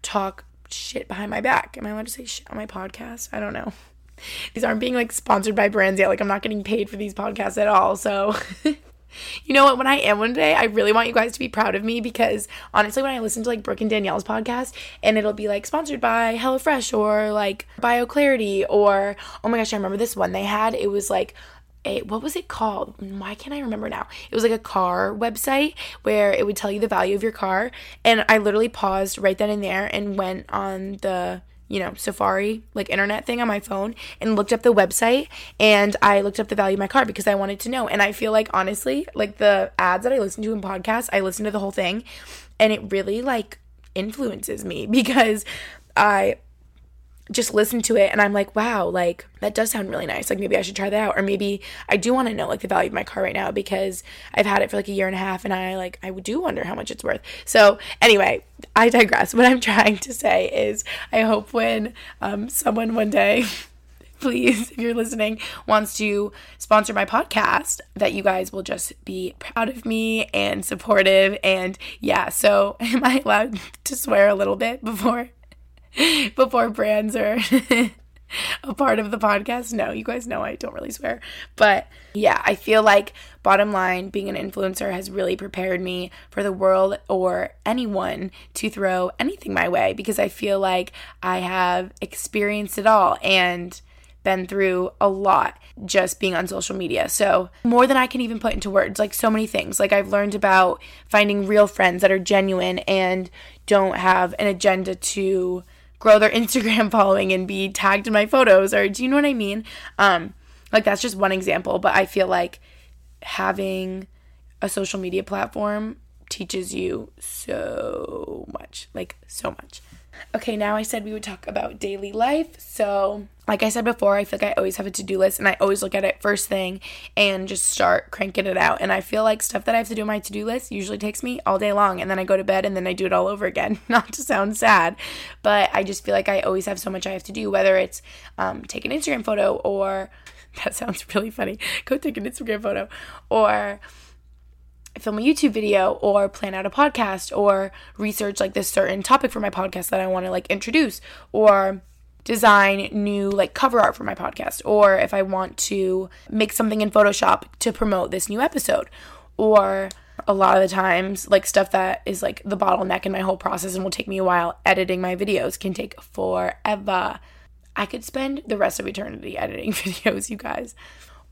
Speaker 1: talk shit behind my back. Am I allowed to say shit on my podcast? I don't know. [laughs] These aren't being like sponsored by brands yet. Like I'm not getting paid for these podcasts at all. So [laughs] You know what? When I am one day, I really want you guys to be proud of me because honestly, when I listen to like Brooke and Danielle's podcast and it'll be like sponsored by HelloFresh or like BioClarity or oh my gosh, I remember this one they had. It was like a, what was it called? Why can't I remember now? It was like a car website where it would tell you the value of your car. And I literally paused right then and there and went on the you know, Safari, like internet thing on my phone and looked up the website and I looked up the value of my car because I wanted to know. And I feel like honestly, like the ads that I listen to in podcasts, I listen to the whole thing and it really like influences me [laughs] because I just listen to it and I'm like, wow, like that does sound really nice. Like maybe I should try that out. Or maybe I do want to know like the value of my car right now because I've had it for like a year and a half and I like I do wonder how much it's worth. So anyway, I digress. [laughs] What I'm trying to say is I hope when um, someone one day [laughs] please, if you're listening, wants to sponsor my podcast, that you guys will just be proud of me and supportive. And yeah, so [laughs] am I allowed to swear a little bit before [laughs] before brands are [laughs] a part of the podcast. No, you guys know I don't really swear. But yeah, I feel like bottom line, being an influencer has really prepared me for the world or anyone to throw anything my way because I feel like I have experienced it all and been through a lot just being on social media. So, more than I can even put into words, like so many things. Like, I've learned about finding real friends that are genuine and don't have an agenda to grow their [laughs] Instagram following and be tagged in my photos or do you know what I mean? Um like that's just one example, but I feel like having a social media platform teaches you so much, like so much. Okay, now I said we would talk about daily life. So, like I said before, I feel like I always have a to do list and I always look at it first thing and just start cranking it out. And I feel like stuff that I have to do on my to do list usually takes me all day long. And then I go to bed and then I do it all over again. [laughs] Not to sound sad, but I just feel like I always have so much I have to do, whether it's um, take an Instagram photo or [laughs] that sounds really funny. Go take an Instagram photo or film a YouTube video or plan out a podcast or research like this certain topic for my podcast that I want to like introduce or design new like cover art for my podcast or if I want to make something in Photoshop to promote this new episode or a lot of the times like stuff that is like the bottleneck in my whole process and will take me a while editing my videos can take forever. I could spend the rest of eternity editing [laughs] videos, you guys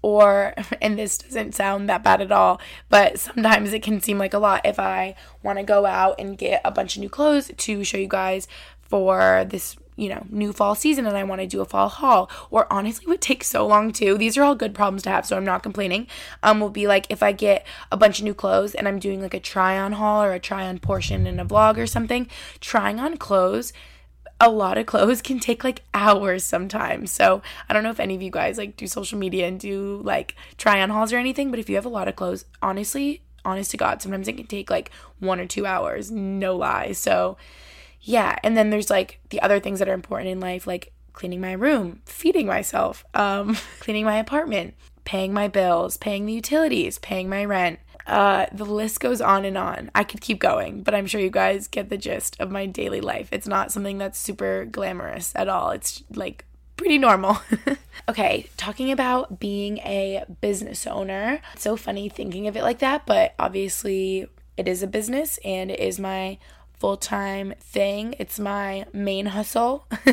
Speaker 1: or [laughs] and this doesn't sound that bad at all but sometimes it can seem like a lot if i want to go out and get a bunch of new clothes to show you guys for this you know new fall season and i want to do a fall haul. Or honestly would take so long too. These are all good problems to have so i'm not complaining. Um will be like if i get a bunch of new clothes and i'm doing like a try on haul or a try on portion in a vlog or something trying on clothes a lot of clothes can take like hours sometimes. So I don't know if any of you guys like do social media and do like try on hauls or anything, but if you have a lot of clothes, honestly, honest to God, sometimes it can take like one or two hours, no lie. So yeah, and then there's like the other things that are important in life, like cleaning my room, feeding myself, um, [laughs] cleaning my apartment, paying my bills, paying the utilities, paying my rent, uh, the list goes on and on. I could keep going, but I'm sure you guys get the gist of my daily life. It's not something that's super glamorous at all. It's like pretty normal. [laughs] okay, talking about being a business owner. It's so funny thinking of it like that, but obviously it is a business and it is my full time thing. It's my main hustle. [laughs]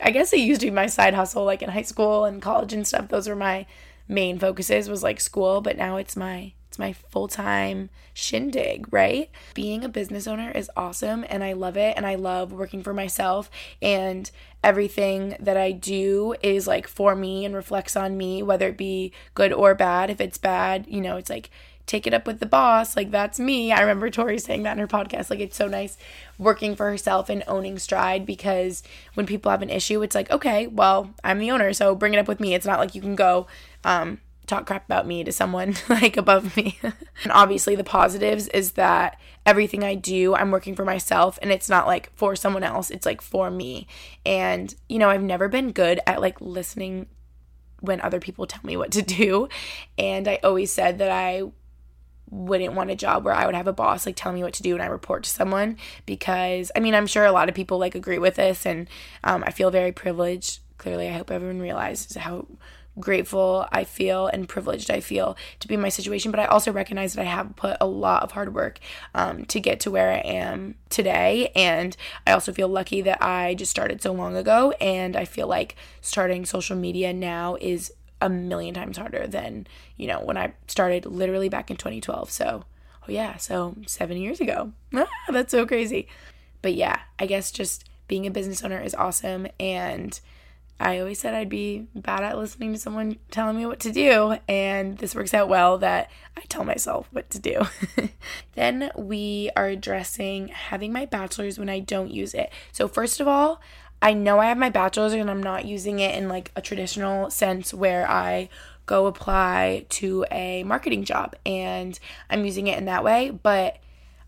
Speaker 1: I guess it used to be my side hustle, like in high school and college and stuff. Those were my main focuses, was like school, but now it's my my full time shindig, right? Being a business owner is awesome and I love it and I love working for myself and everything that I do is like for me and reflects on me, whether it be good or bad. If it's bad, you know, it's like take it up with the boss. Like, that's me. I remember Tori saying that in her podcast. Like, it's so nice working for herself and owning stride because when people have an issue, it's like, okay, well, I'm the owner, so bring it up with me. It's not like you can go, um, talk crap about me to someone [laughs] like above me. [laughs] and obviously, the positives is that everything I do, I'm working for myself and it's not like for someone else, it's like for me. And, you know, I've never been good at like listening when other people tell me what to do. And I always said that I wouldn't want a job where I would have a boss like tell me what to do and I report to someone because I mean I'm sure a lot of people like agree with this and um, I feel very privileged. Clearly, I hope everyone realizes how grateful I feel and privileged I feel to be in my situation. But I also recognize that I have put a lot of hard work um, to get to where I am today. And I also feel lucky that I just started so long ago. And I feel like starting social media now is a million times harder than, you know, when I started literally back in 2012. So, oh yeah, so seven years ago. [laughs] That's so crazy. But yeah, I guess just being a business owner is awesome. And I always said I'd be bad at listening to someone telling me what to do, and this works out well that I tell myself what to do. [laughs] then we are addressing having my bachelor's when I don't use it. So, first of all, I know I have my bachelor's and I'm not using it in like a traditional sense where I go apply to a marketing job and I'm using it in that way, but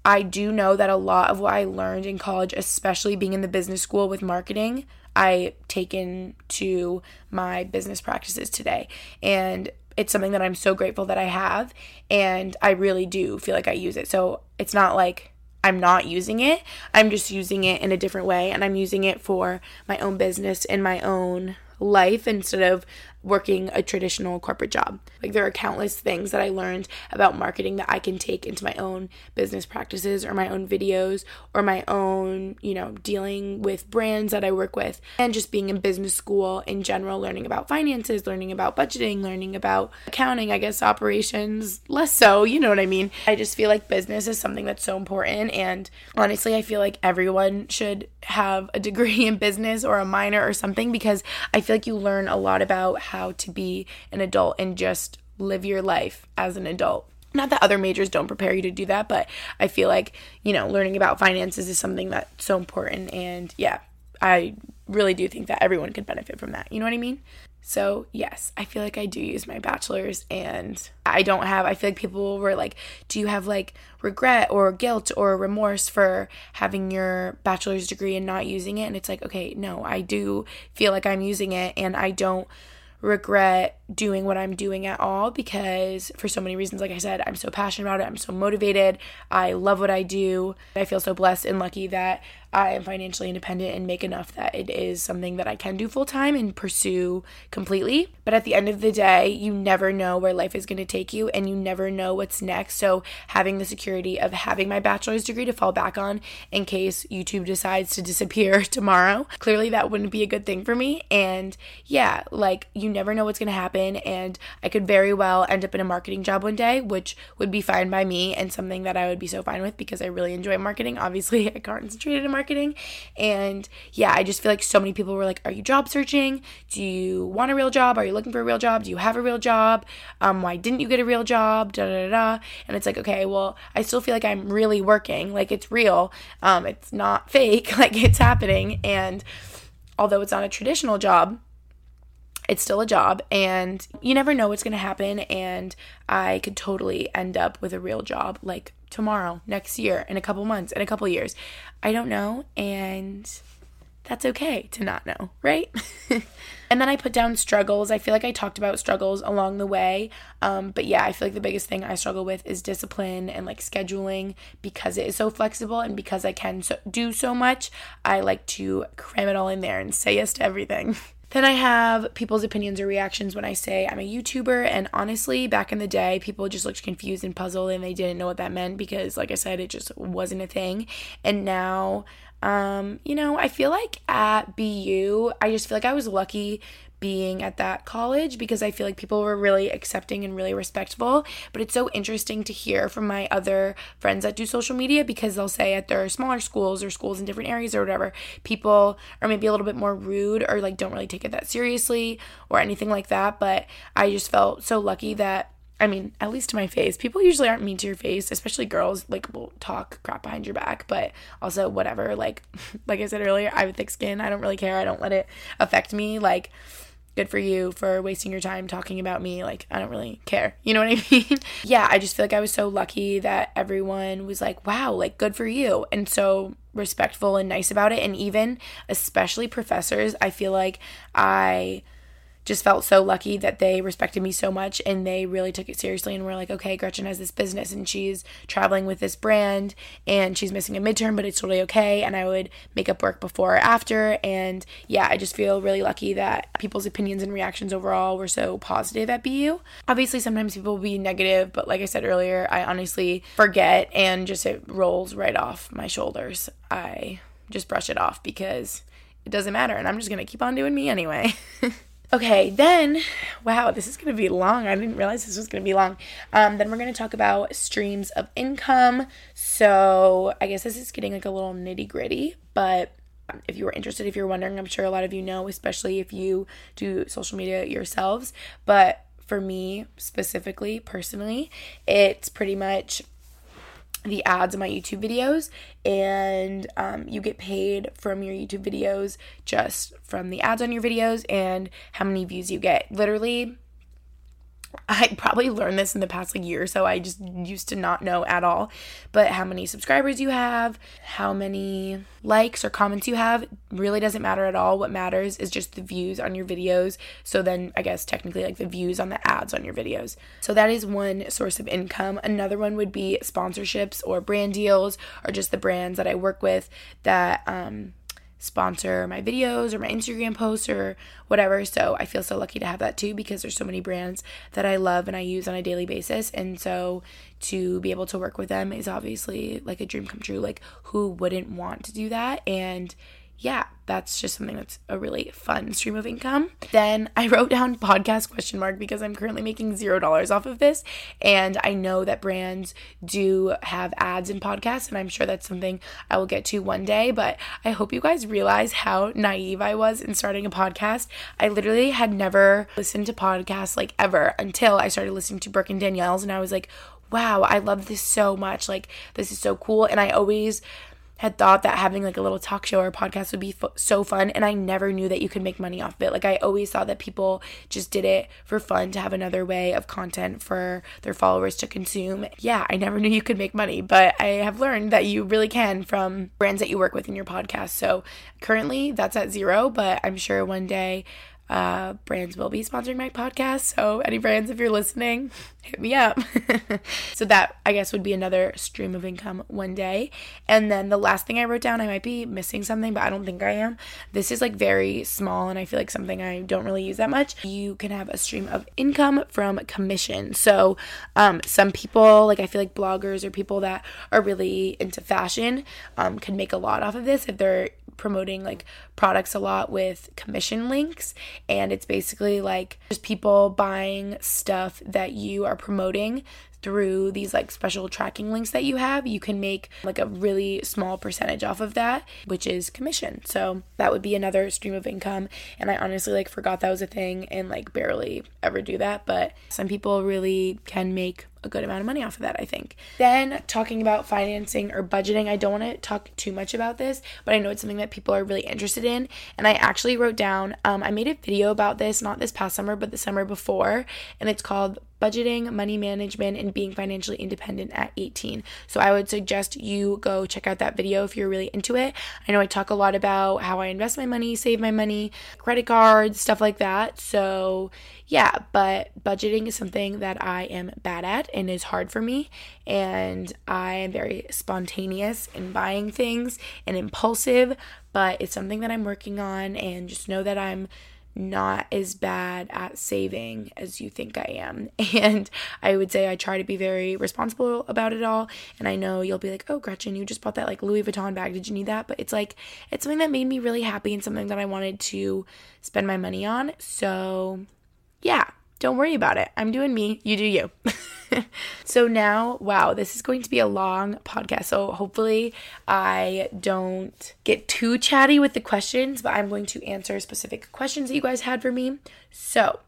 Speaker 1: I do know that a lot of what I learned in college, especially being in the business school with marketing, I taken to my business practices today. And it's something that I'm so grateful that I have. And I really do feel like I use it. So it's not like I'm not using it. I'm just using it in a different way. And I'm using it for my own business and my own life instead of working a traditional corporate job. Like there are countless things that I learned about marketing that I can take into my own business practices or my own videos or my own, you know, dealing with brands that I work with and just being in business school in general, learning about finances, learning about budgeting, learning about accounting, I guess operations, less so, you know what I mean? I just feel like business is something that's so important and honestly, I feel like everyone should have a degree [laughs] in business or a minor or something because I feel like you learn a lot about how to be an adult and just live your life as an adult. Not that other majors don't prepare you to do that, but I feel like, you know, learning about finances is something that's so important. And yeah, I really do think that everyone could benefit from that. You know what I mean? So, yes, I feel like I do use my bachelor's and I don't have, I feel like people were like, do you have like regret or guilt or remorse for having your bachelor's degree and not using it? And it's like, okay, no, I do feel like I'm using it and I don't regret doing what I'm doing at all because for so many reasons like I said I'm so passionate about it. I'm so motivated. I love what I do. I feel so blessed and lucky that I am financially independent and make enough that it is something that I can do full time and pursue completely. But at the end of the day, you never know where life is going to take you and you never know what's next. So, having the security of having my bachelor's degree to fall back on in case YouTube decides to disappear [laughs] tomorrow, clearly that wouldn't be a good thing for me. And yeah, like you never know what's going to happen. And I could very well end up in a marketing job one day, which would be fine by me and something that I would be so fine with because I really enjoy marketing. Obviously, [laughs] I concentrated in marketing marketing. And yeah, I just feel like so many people were like, Are you job searching? Do you want a real job? Are you looking for a real job? Do you have a real job? Um, why didn't you get a real job? Da da da. And it's like, okay, well, I still feel like I'm really working. Like it's real. Um, it's not [laughs] fake. Like it's happening. And although it's not a traditional job, it's still a job and you never know what's going to happen and i could totally end up with a real job like tomorrow, next year, in a couple months, in a couple years. I don't know, and that's okay to not know, right? [laughs] and then I put down struggles. I feel like I talked about struggles along the way. Um, but yeah, I feel like the biggest thing I struggle with is discipline and like scheduling because it is so flexible and because I can so- do so much. I like to cram it all in there and say yes to everything. [laughs] Then I have people's opinions or reactions when I say I'm a YouTuber. And honestly, back in the day, people just looked confused and puzzled and they didn't know what that meant because, like I said, it just wasn't a thing. And now, um, you know, I feel like at BU, I just feel like I was lucky being at that college because I feel like people were really accepting and really respectful. But it's so interesting to hear from my other friends that do social media because they'll say at their smaller schools or schools in different areas or whatever, people are maybe a little bit more rude or like don't really take it that seriously or anything like that. But I just felt so lucky that I mean, at least to my face. People usually aren't mean to your face, especially girls. Like, will talk crap behind your back, but also whatever. Like, [laughs] like I said earlier, I have thick skin. I don't really care. I don't let it affect me. Like, good for you for wasting your time talking about me. Like, I don't really care. You know what I [laughs] mean? yeah, I just feel like I was so lucky that everyone was like, wow, like, good for you. And so respectful and nice about it. And even, especially professors, I feel like I just felt so lucky that they respected me so much and they really took it seriously and were like, okay, Gretchen has this business and she's traveling with this brand and she's missing a midterm, but it's totally okay. And I would make up work before or after. And yeah, I just feel really lucky that people's opinions and reactions overall were so positive at BU. Obviously, sometimes people will be negative, but like I said earlier, I honestly forget and just it rolls right off my shoulders. I just brush it off because it doesn't matter and I'm just to keep on doing me anyway. [laughs] Okay, then, wow, this is going to be long. I didn't realize this was going to be long. Um, then we're going to talk about streams of income. So I guess this is getting like a little nitty gritty, but if you were interested, if you're wondering, I'm sure a lot of you know, especially if you do social media yourselves. But for me specifically, personally, it's pretty much the ads in my YouTube videos, and um, you get paid from your YouTube videos just from the ads on your videos and how many views you get. Literally, I probably learned this in the past like year or so. I just used to not know at all. But how many subscribers you have, how many likes or comments you have really doesn't matter at all. What matters is just the views on your videos. So then I guess technically like the views on the ads on your videos. So that is one source of income. Another one would be sponsorships or brand deals or just the brands that I work with that um sponsor my videos or my Instagram posts or whatever. So I feel so lucky to have that too because there's so many brands that I love and I use on a daily basis. And so to be able to work with them is obviously like a dream come true. Like who wouldn't want to do that? And yeah, that's just something that's a really fun stream of income. Then I wrote down podcast question mark because I'm currently making zero dollars off of this. And I know that brands do have ads in podcasts, and I'm sure that's something I will get to one day. But I hope you guys realize how naive I was in starting a podcast. I literally had never listened to podcasts like ever until I started listening to Brooke and Danielle's, and I was like, wow, I love this so much. Like, this is so cool. And I always had thought that having like a little talk show or podcast would be f- so fun and I never knew that you could make money off of it. Like I always thought that people just did it for fun to have another way of content for their followers to consume. Yeah, I never [laughs] knew you could make money, but I have learned that you really can from brands that you work with in your podcast. So currently that's at zero, but I'm sure one day uh, brands will be sponsoring my podcast. So, any brands, if you're listening, hit me up. [laughs] so, that I guess would be another stream of income one day. And then the last thing I wrote down, I might be missing something, but I don't think I am. This is like very small, and I feel like something I don't really use that much. You can have a stream of income from commission. So, um, some people, like I feel like bloggers or people that are really into fashion, um, can make a lot off of this if they're promoting like products a lot with commission links and it's basically like just people buying stuff that you are promoting through these like special tracking links that you have, you can make like a really small percentage off of that, which is commission. So that would be another stream of income. And I honestly like forgot that was a thing and like barely ever do that. But some people really can make a good amount of money off of that, I think. Then, talking about financing or budgeting, I don't want to talk too much about this, but I know it's something that people are really interested in. And I actually wrote down, um, I made a video about this, not this past summer, but the summer before, and it's called budgeting, money management, and being financially independent at 18. So I would suggest you go check out that video if you're really into it. I know I talk a lot about how I invest my money, save my money, credit cards, stuff like that. So yeah, but budgeting is something that I am bad at and is hard for me. And I am very spontaneous in buying things and impulsive, but it's something that I'm working on. And just know that I'm not as bad at saving as you think I am. [laughs] And I would say I try to be very responsible about it all. And I know you'll be like, oh, Gretchen, you just bought that like Louis Vuitton bag. Did you need that? But it's like, it's something that made me really happy and something that I wanted to spend my money on. So yeah, don't worry about it. I'm doing me, you do you. [laughs] so now, wow, this is going to be a long podcast. So hopefully, I don't get too chatty with the questions, but I'm going to answer specific questions that you guys had for me. So,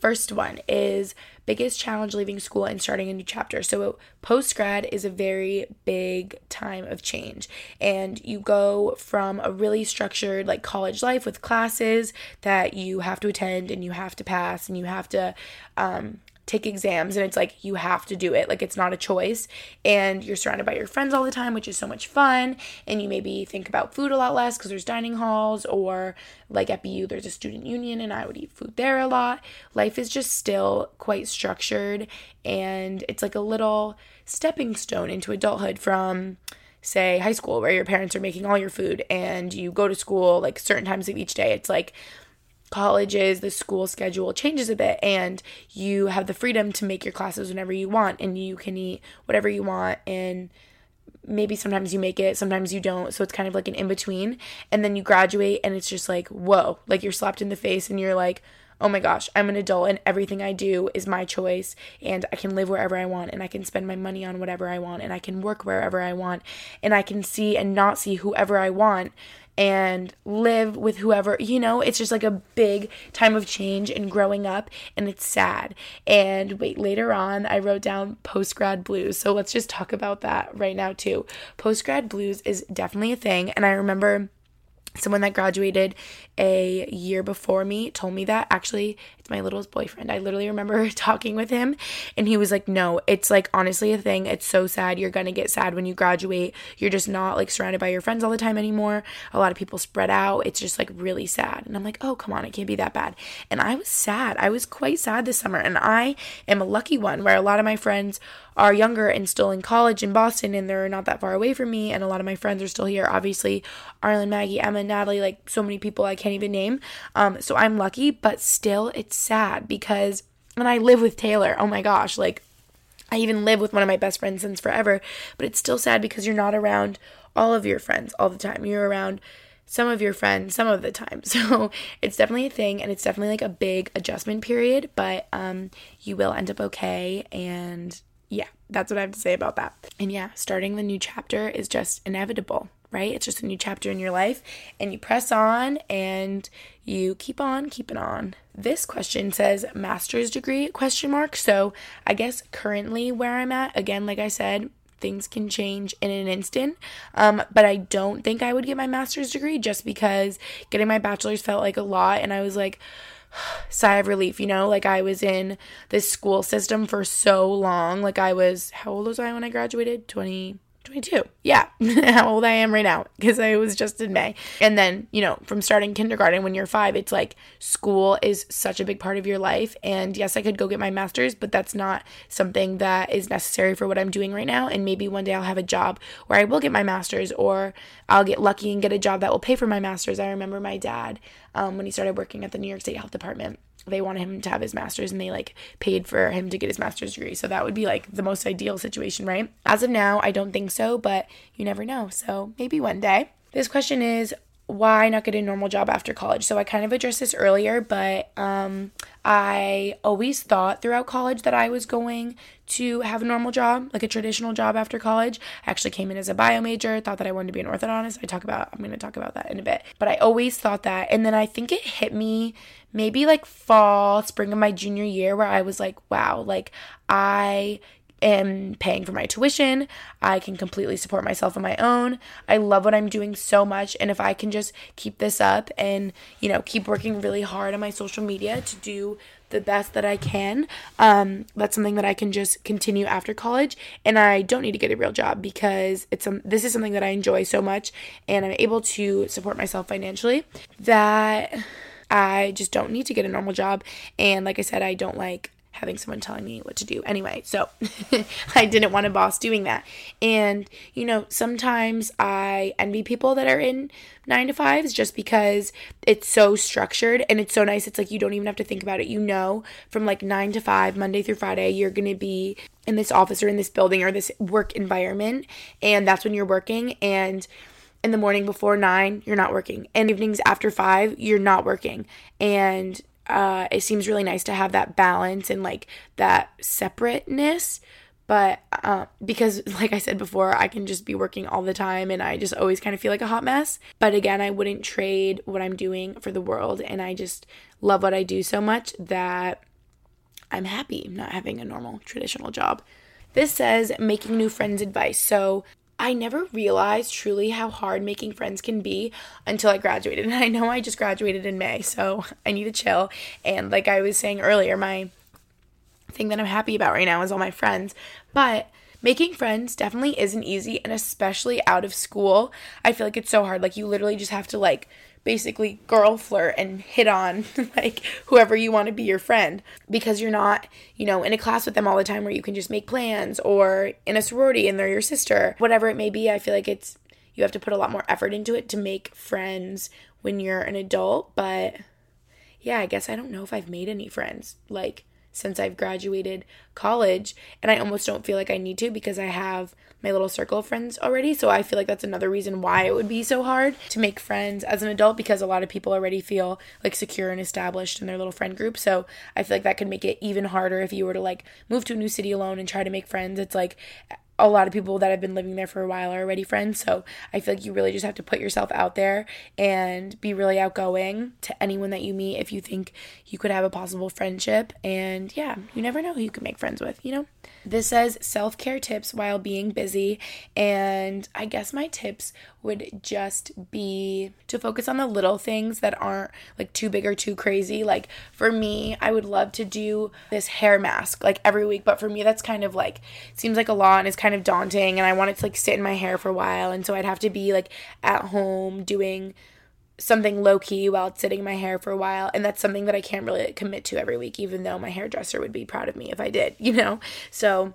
Speaker 1: First one is biggest challenge leaving school and starting a new chapter. So, post grad is a very big time of change. And you go from a really structured, like college life with classes that you have to attend and you have to pass and you have to, um, take exams and it's like you have to do it. Like it's not a choice. And you're surrounded by your friends all the time which is so much fun. And you maybe think about food a lot less because there's dining halls or like at BU there's a student union and I would eat food there a lot. Life is just still quite structured and it's like a little stepping stone into adulthood from say high school where your parents are making all your food and you go to school like certain times of each day it's like colleges, the school schedule changes a bit, and you have the freedom to make your classes whenever you want, and you can eat whatever you want. And maybe sometimes you make it, sometimes you don't. So it's kind of like an in between. And then you graduate, and it's just like, whoa, like you're slapped in the face, and you're like, oh my gosh, I'm an adult and everything I do is my choice and I can live wherever I want and I can spend my money on whatever I want and I can work wherever I want and I can see and not see whoever I want and live with whoever, you know, it's just like a big time of change and growing up and it's sad. And wait, later on, I wrote down post grad blues. So let's just talk about that right now, too. Post grad blues is definitely a thing. And I remember someone that graduated a year before me told me that actually my littlest boyfriend. I literally remember [laughs] talking with him and he was like no it's like honestly a thing. It's so sad. You're gonna get sad when you graduate. You're just not like surrounded by your friends all the time anymore. A lot of people spread out. It's just like really sad. And i'm like oh come on. It can't be that bad. And i was sad. I was quite sad this summer and i am a lucky one where a lot of my friends are younger and still in college in Boston and they're not that far away from me and a lot of my friends are still here. Obviously Arlen Maggie Emma Natalie like so many people I can't even name. Um so I'm lucky but still it's sad because and I live with Taylor oh my gosh like I even live with one of my best friends since forever but it's still sad because you're not around all of your friends all the time you're around some of your friends some of the time. [laughs] So it's definitely a thing and it's definitely like a big adjustment period, but um you will end up okay and yeah, that's what I have to say about that. And yeah, starting the new chapter is just inevitable, right? It's just a new chapter in your life and you press on and you keep on keeping on. This question says master's degree question mark. So, I guess currently where I'm at, again like I said, things can change in an instant. Um, but I don't think I would get my master's degree just because getting my bachelor's felt like a lot and I was like [sighs] sigh of relief, you know? Like I was in this school system for so long. Like I was how old was I when I graduated? 20 22. Yeah, [laughs] how old I am right now because I was just in May. And then, you know, from starting kindergarten when you're five, it's like school is such a big part of your life. And yes, I could go get my master's, but that's not something that is necessary for what I'm doing right now. And maybe one day I'll have a job where I will get my master's or I'll get lucky and get a job that will pay for my master's. I remember my dad um, when he started working at the New York State Health Department they wanted him to have his master's and they like paid for him to get his master's degree. So that would be like the most ideal situation, right? As of now, I don't think so, but you never know. So maybe one day. This question is why not get a normal job after college? So I kind of addressed this earlier, but um, I always thought throughout college that I was going to have a normal job, like a traditional job after college. I actually came in as a bio major, thought that I wanted to be an orthodontist. I talk about I'm going to talk about that in a bit. But I always thought that and then I think it hit me maybe like fall, spring of my junior year where I was like, wow, like I am paying for my tuition. I can completely support myself on my own. I love what I'm doing so much. And if I can just keep this up and, you know, keep working really hard on my social media to do the best that I can, um, that's something that I can just continue after college. And I don't need to get a real job because it's um, this is something that I enjoy so much and I'm able to support myself financially that I just don't need to get a normal job. And like I said, I don't like having someone telling me what to do anyway. So [laughs] I didn't want a boss doing that. And, you know, sometimes I envy people that are in nine to fives just because it's so structured and it's so nice. It's like you don't even have to think about it. You know, from like nine to five, Monday through Friday, you're going to be in this office or in this building or this work environment. And that's when you're working. And, in the morning before nine, you're not working. And evenings after five, you're not working. And uh, it seems really nice to have that balance and like that separateness but uh, because [laughs] like i said before i can just be working all the time and i just always kind of feel like a hot mess but again i wouldn't trade what i'm doing for the world and i just love what i do so much that I'm happy not having a normal traditional job. This says making new friends advice. So I never realized truly how hard making friends can be until I graduated. And [laughs] I know I just graduated in May, so I need to chill. And like I was saying earlier, my thing that I'm happy about right now is all my friends. But making friends definitely isn't easy, and especially out of school, I feel like it's so hard. Like you literally just have to like basically girl flirt and hit on [laughs] like whoever you want to be your friend because you're not, you know, in a class with them all the time where you can just make plans or in a sorority and they're your sister. Whatever it may be, I feel like it's you have to put a lot more effort into it to make friends when you're an adult, but yeah, I guess I don't know if I've made any friends like since I've graduated college and I almost don't feel like I need to because I have my little circle of friends already. So I feel like that's another reason why it would be so hard to make friends as an adult because a lot of people already feel like secure and established in their little friend group. So I feel like that could make it even harder if you were to like move to a new city alone and try to make friends. It's like a lot of people that have been living there for a while are already friends. So I feel like you really just have to put yourself out there and be really outgoing to anyone that you meet if you think you could have a possible friendship. And yeah, you never know who you can make friends with, you know? This says self care tips while being busy. And I guess my tips would just be to focus on the little things that aren't like too big or too crazy. Like for me, I would love to do this hair mask like every week. But for me, that's kind of like, seems like a lot and it's kind of daunting. And I want it to like sit in my hair for a while. And so I'd have to be like at home doing something low key while it's sitting in my hair for a while. And that's something that I can't really commit to every week, even though my hairdresser would be proud of me if I did, [laughs] you know? So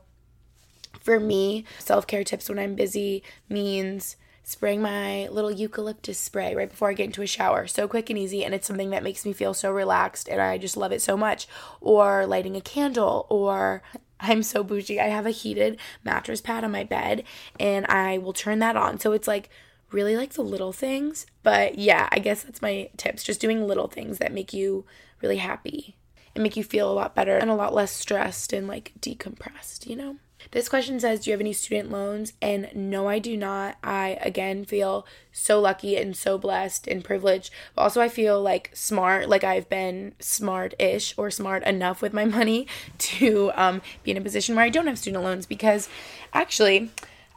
Speaker 1: for me, self care tips when I'm busy means spraying my little eucalyptus spray right before I get into a shower. So quick and easy, and it's something that makes me feel so relaxed, and I just love it so much. Or lighting a candle, or I'm so bougie. I have a heated mattress pad on my bed, and I will turn that on. So it's like really like the little things. But yeah, I guess that's my tips. Just doing little things that make you really happy and make you feel a lot better and a lot less stressed and like decompressed, you know? This question says, Do you have any student loans? And no, I do not. I again feel so lucky and so blessed and privileged. But also, I feel like smart, like I've been smart ish or smart enough with my [laughs] money to um, be in a position where I don't have student loans because actually,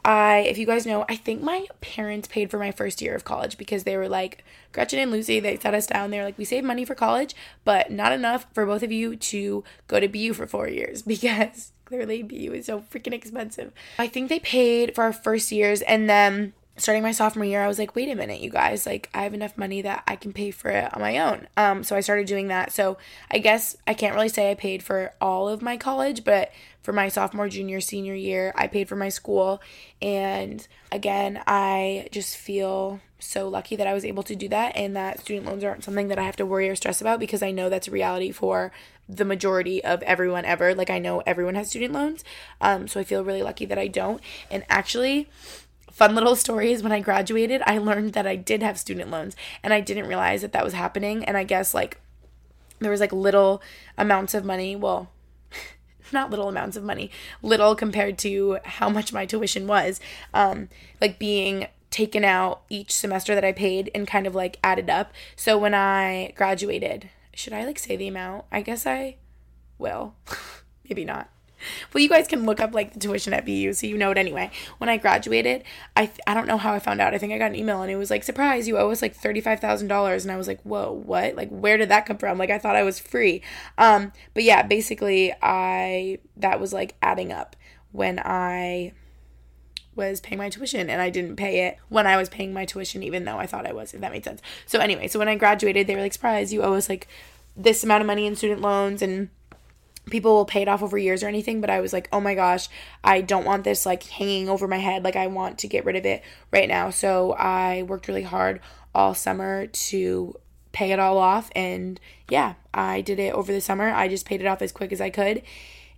Speaker 1: I, if you guys know, I think my parents paid for my first year of college because they were like, Gretchen and Lucy, they sat us down. They like, we saved money for college, but not enough for both of you to go to BU for four years [laughs] because clearly BU is so freaking expensive. I think they paid for our first years and then starting my sophomore year, I was like, wait a minute, you guys, like I have enough money that I can pay for it on my own. Um, so I started doing that. So I guess I can't really say I paid for all of my college, but for my sophomore, junior, senior year, I paid for my school. And again, I just feel so lucky that I was able to do that and that student loans aren't something that I have to worry or stress about because I know that's a reality for the majority of everyone ever. Like I know everyone has student loans. Um, so I feel really lucky that I don't. And actually, fun little [laughs] stories when I graduated, I learned that I did have student loans and I didn't realize that that was happening. And I guess like there was like little amounts of money. Well, not little amounts of money, little compared to how much my tuition was. Um, like being taken out each semester that I paid and kind of like added up. So when I graduated, should I like say the amount? I guess I will. [laughs] Maybe not. Well, you guys can look up like the tuition at BU, so you know it anyway. When I graduated, I th- I don't know how I found out. I think I got an email and it was like, "Surprise, you owe us like thirty five thousand dollars," and I was like, "Whoa, what? Like, where did that come from?" Like, I thought I was free. Um, but yeah, basically, I that was like adding up when I was paying my tuition and I didn't pay it when I was paying my tuition, even though I thought I was, if that made sense. So, anyway, so when I graduated, they were like, surprise, you owe us like this amount of money in student loans and people will pay it off over years or anything but i was like oh my gosh i don't want this like hanging over my head. Like i want to get rid of it right now. So i worked really hard all summer to pay it all off. And yeah i did it over the summer. I just paid it off as quick as i could.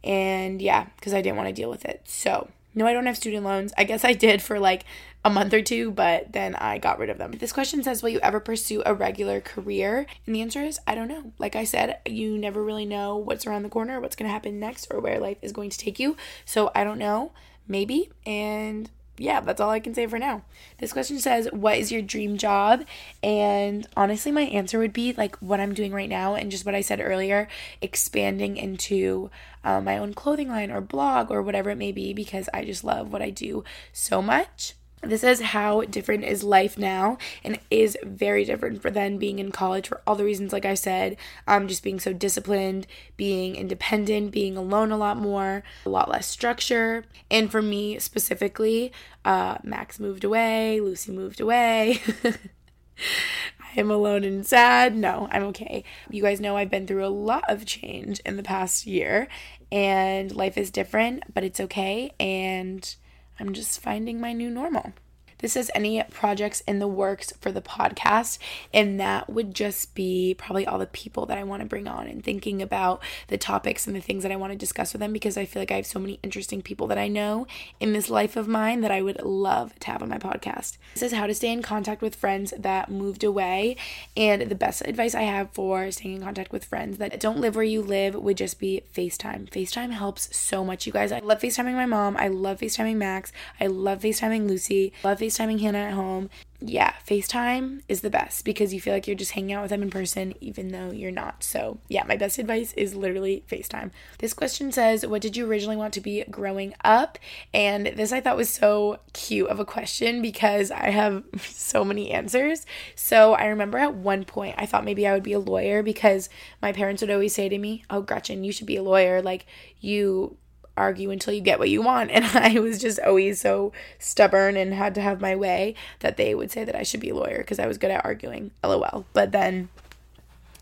Speaker 1: And yeah because i didn't want to deal with it. So no, I don't have student loans. I guess I did for like a month or two, but then I got rid of them. This question says, Will you ever pursue a regular career? And the answer is, I don't know. Like I said, you never really know what's around the corner, what's going to happen next, or where life is going to take you. So I don't know. Maybe. And yeah, that's all I can say for now. This question says, What is your dream job? And honestly, my answer would be like what I'm doing right now and just what I said earlier, expanding into uh, my own clothing line or blog or whatever it may be because I just love what I do so much. This is how different is life now and is very different for then being in college for all the reasons like I said, um just being so disciplined, being independent, being alone a lot more, a lot less structure. And for me specifically, uh Max moved away, Lucy moved away. [laughs] I am alone and sad. No, I'm okay. You guys know I've been through a lot of change in the past year and life is different, but it's okay and I'm just finding my new normal. This is any projects in the works for the podcast, and that would just be probably all the people that I want to bring on and thinking about the topics and the things that I want to discuss with them because I feel like I have so many interesting people that I know in this life of mine that I would love to have on my podcast. This is how to stay in contact with friends that moved away, and the best advice I have for staying in contact with friends that don't live where you live would just be FaceTime. FaceTime helps so much, you guys. I love FaceTiming my mom, I love FaceTiming Max, I love FaceTiming Lucy, love FaceTiming Hannah at home. Yeah, FaceTime is the best because you feel like you're just hanging out with them in person even though you're not. So, yeah, my best advice is literally FaceTime. This question says, What did you originally want to be growing up? And this I thought was so cute of a question because I have [laughs] so many answers. So, I remember at one point I thought maybe I would be a lawyer because my parents would always say to me, Oh, Gretchen, you should be a lawyer. Like, you argue until you get what you want. [laughs] And I was just always so stubborn and had to have my way that they would say that I should be a lawyer because I was good at arguing. LOL. But then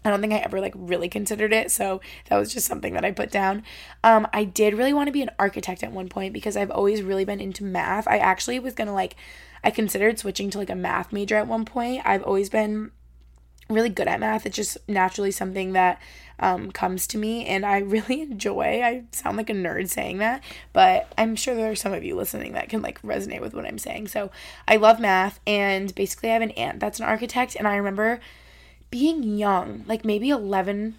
Speaker 1: I don't think I ever like really considered it, so that was just something that I put down. Um, I did really want to be an architect at one point because I've always really been into math. I actually was gonna like, I considered switching to like a math major at one point. I've always been really good at math. It's just naturally something that um, comes to me and I [laughs] really enjoy. I sound like a nerd saying that, but I'm sure there are some of you listening that can like resonate with what I'm saying. So I love math and basically I have an aunt that's an architect and I remember being young, like maybe 11,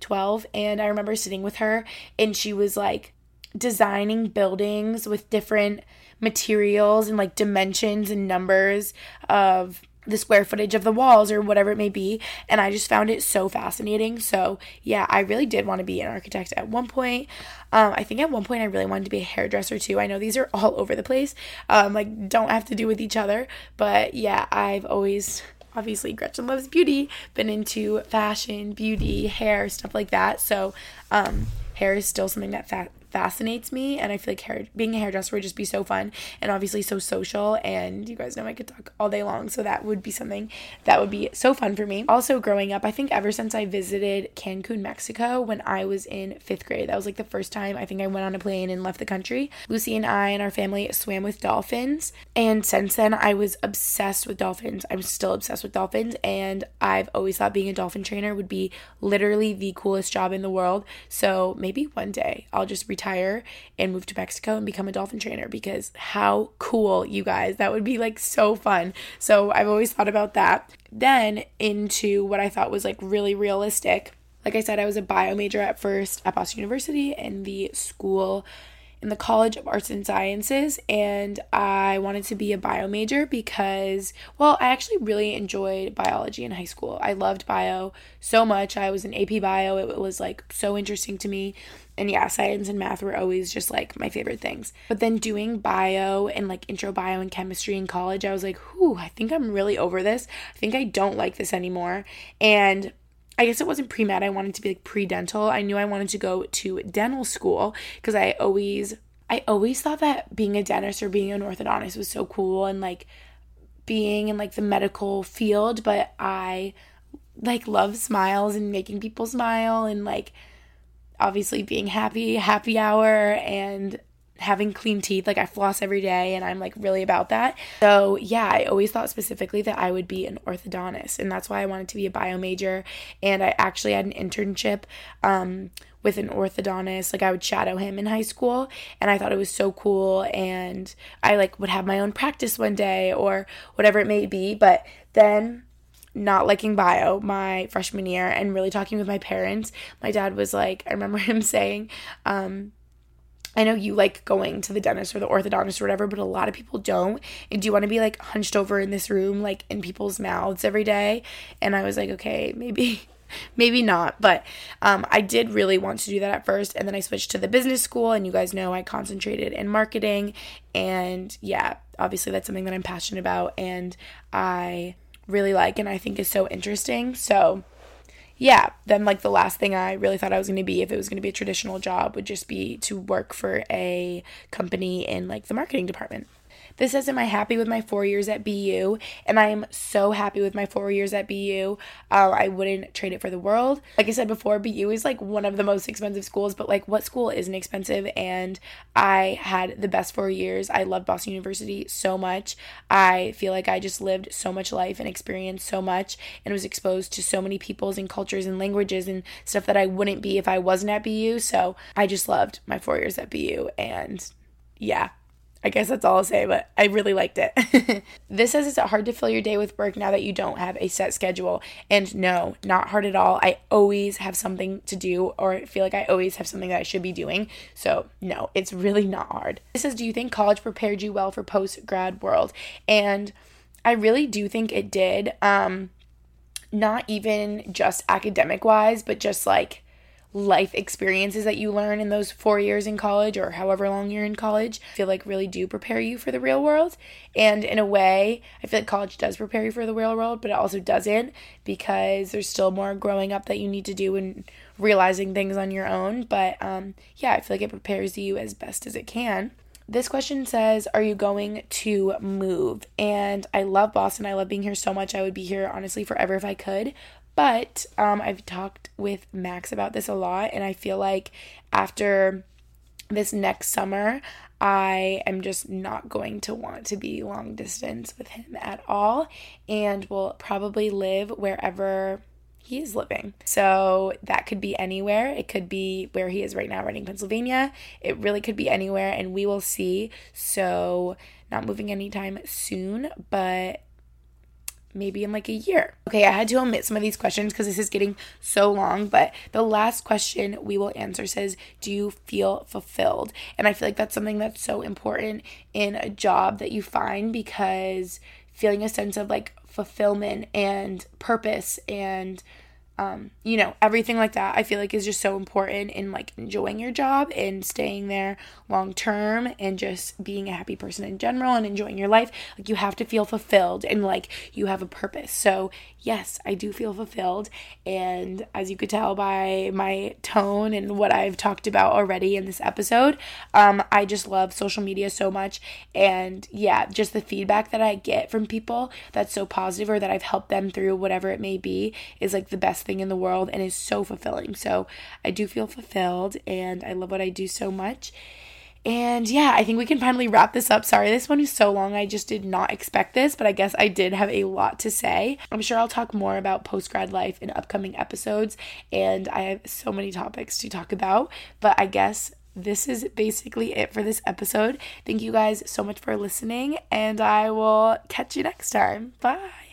Speaker 1: 12, and I remember sitting with her and she was like designing buildings with different materials and like dimensions and numbers of the square footage of the walls or whatever it may be. And I just found it so fascinating. So, yeah, I really did want to be an architect at one point. Um, I think at one point I really wanted to be a hairdresser too. I know these are all over the place, um, like, don't have to do with each other. But yeah, I've always obviously Gretchen loves beauty, been into fashion, beauty, hair, stuff like that. So, um, hair is still something that fa- fascinates me and I feel like hair being a hairdresser would just be so fun and obviously so social and you guys know I could talk all day long so that would be something that would be so fun for me. Also growing up, I think ever since I visited Cancun, Mexico when I was in 5th grade, that was like the first time I think I went on a plane and left the country. Lucy and I and our family swam with dolphins and since then I was obsessed with dolphins. I'm still obsessed with dolphins and I've always thought being a dolphin trainer would be literally the coolest job in the world. So maybe one day I'll just retire retire and move to Mexico and become a dolphin trainer because how cool, you guys. That would be like so fun. So I've always thought about that. Then into what I thought was like really realistic. Like I said, I was a bio major at first at Boston University in the school in the College of Arts and Sciences, and I wanted to be a bio major because, well, I actually really enjoyed biology in high school. I loved bio so much. I was in AP bio, it was like so interesting to me. And yeah, science and math were always just like my favorite things. But then doing bio and like intro bio and chemistry in college, I was like, whew, I think I'm really over this. I think I don't like this anymore. And I guess it wasn't pre med. I wanted to be like pre dental. I knew I wanted to go to dental school because I always, I always thought that being a dentist or being an orthodontist was so cool and like being in like the medical field. But I like love smiles and making people smile and like obviously being happy, happy hour, and having clean teeth. Like I floss every day and I'm like really about that. So yeah, I always thought specifically that I would be an orthodontist and that's why I wanted to be a bio major. And I actually had an internship um, with an orthodontist. Like I would shadow him in high school and I thought it was so cool and I like would have my own practice one day or whatever it may be. But then not liking bio my freshman year and really talking with my parents, my dad was like, I remember [laughs] him saying, um, I know you like going to the dentist or the orthodontist or whatever, but a lot of people don't. And do you want to be like hunched over in this room, like in people's mouths every day? And I was like, okay, maybe. [laughs] Maybe not, but um, I did really want to do that at first. And then I switched to the business school, and you guys know I concentrated in marketing. And yeah, obviously, that's something that I'm passionate about and I really like and I think is so interesting. So yeah, then like the last thing I really thought I was going to be if it was going to be a traditional job would just be to work for a company in like the marketing department. This says, Am I happy with my four years at BU? And I am so happy with my four years at BU. Uh, I wouldn't trade it for the world. Like I said before, BU is like one of the most expensive schools, but like what school isn't expensive? And I had the best four years. I loved Boston University so much. I feel like I just lived so much life and experienced so much and was exposed to so many peoples and cultures and languages and stuff that I wouldn't be if I wasn't at BU. So I just loved my four years at BU. And yeah, I guess that's all I'll say, but I really liked it. [laughs] this says it's hard to fill your day with work now that you don't have a set schedule. And no, not hard at all. I always have something to do or feel like I always have something that I should be doing. So, no, it's really not hard. This says, Do you think college prepared you well for post grad world? And I really do think it did. Um, not even just academic wise, but just like life experiences that you learn in those four years in college or however long you're in college feel like really do prepare you for the real world and in a way i feel like college does prepare you for the real world but it also doesn't because there's still more growing up that you need to do and realizing things on your own but um, yeah i feel like it prepares you as best as it can this question says, Are you going to move? And I love Boston. I love being here so much. I would be here honestly forever if I could. But um, I've talked with Max about this a lot, and I feel like after this next summer, I am just not going to want to be long distance with him at all, and will probably live wherever he is living. So that could be anywhere. It could be where he is right now, Reading, Pennsylvania. It really could be anywhere, and we will see. So, not moving anytime soon, but maybe in like a year. Okay, I had to omit some of these questions because this is getting so long, but the last question we will answer says, Do you feel fulfilled? And I feel like that's something that's so important in a job that you find because feeling a sense of like fulfillment and purpose and um, you know, everything like that I feel like is just so important in like enjoying your job and staying there long term and just being a happy person in general and enjoying your life. Like you have to feel fulfilled and like you have a purpose. So, yes, I do feel fulfilled. And as you could tell by my tone and what I've talked about already in this episode, um, I just love social media so much. And yeah, just the feedback that I get from people that's so positive or that I've helped them through whatever it may be is like the best thing in the world and is so fulfilling. So I do feel fulfilled and I love what I do so much. And yeah, I think we can finally wrap this up. Sorry, this one is so long. I just did not expect this, but I guess I did have a lot to say. I'm sure I'll talk more about post grad life in upcoming episodes, and I have so many topics to talk about. But I guess this is basically it for this episode. Thank you guys so much for listening, and I will catch you next time. Bye.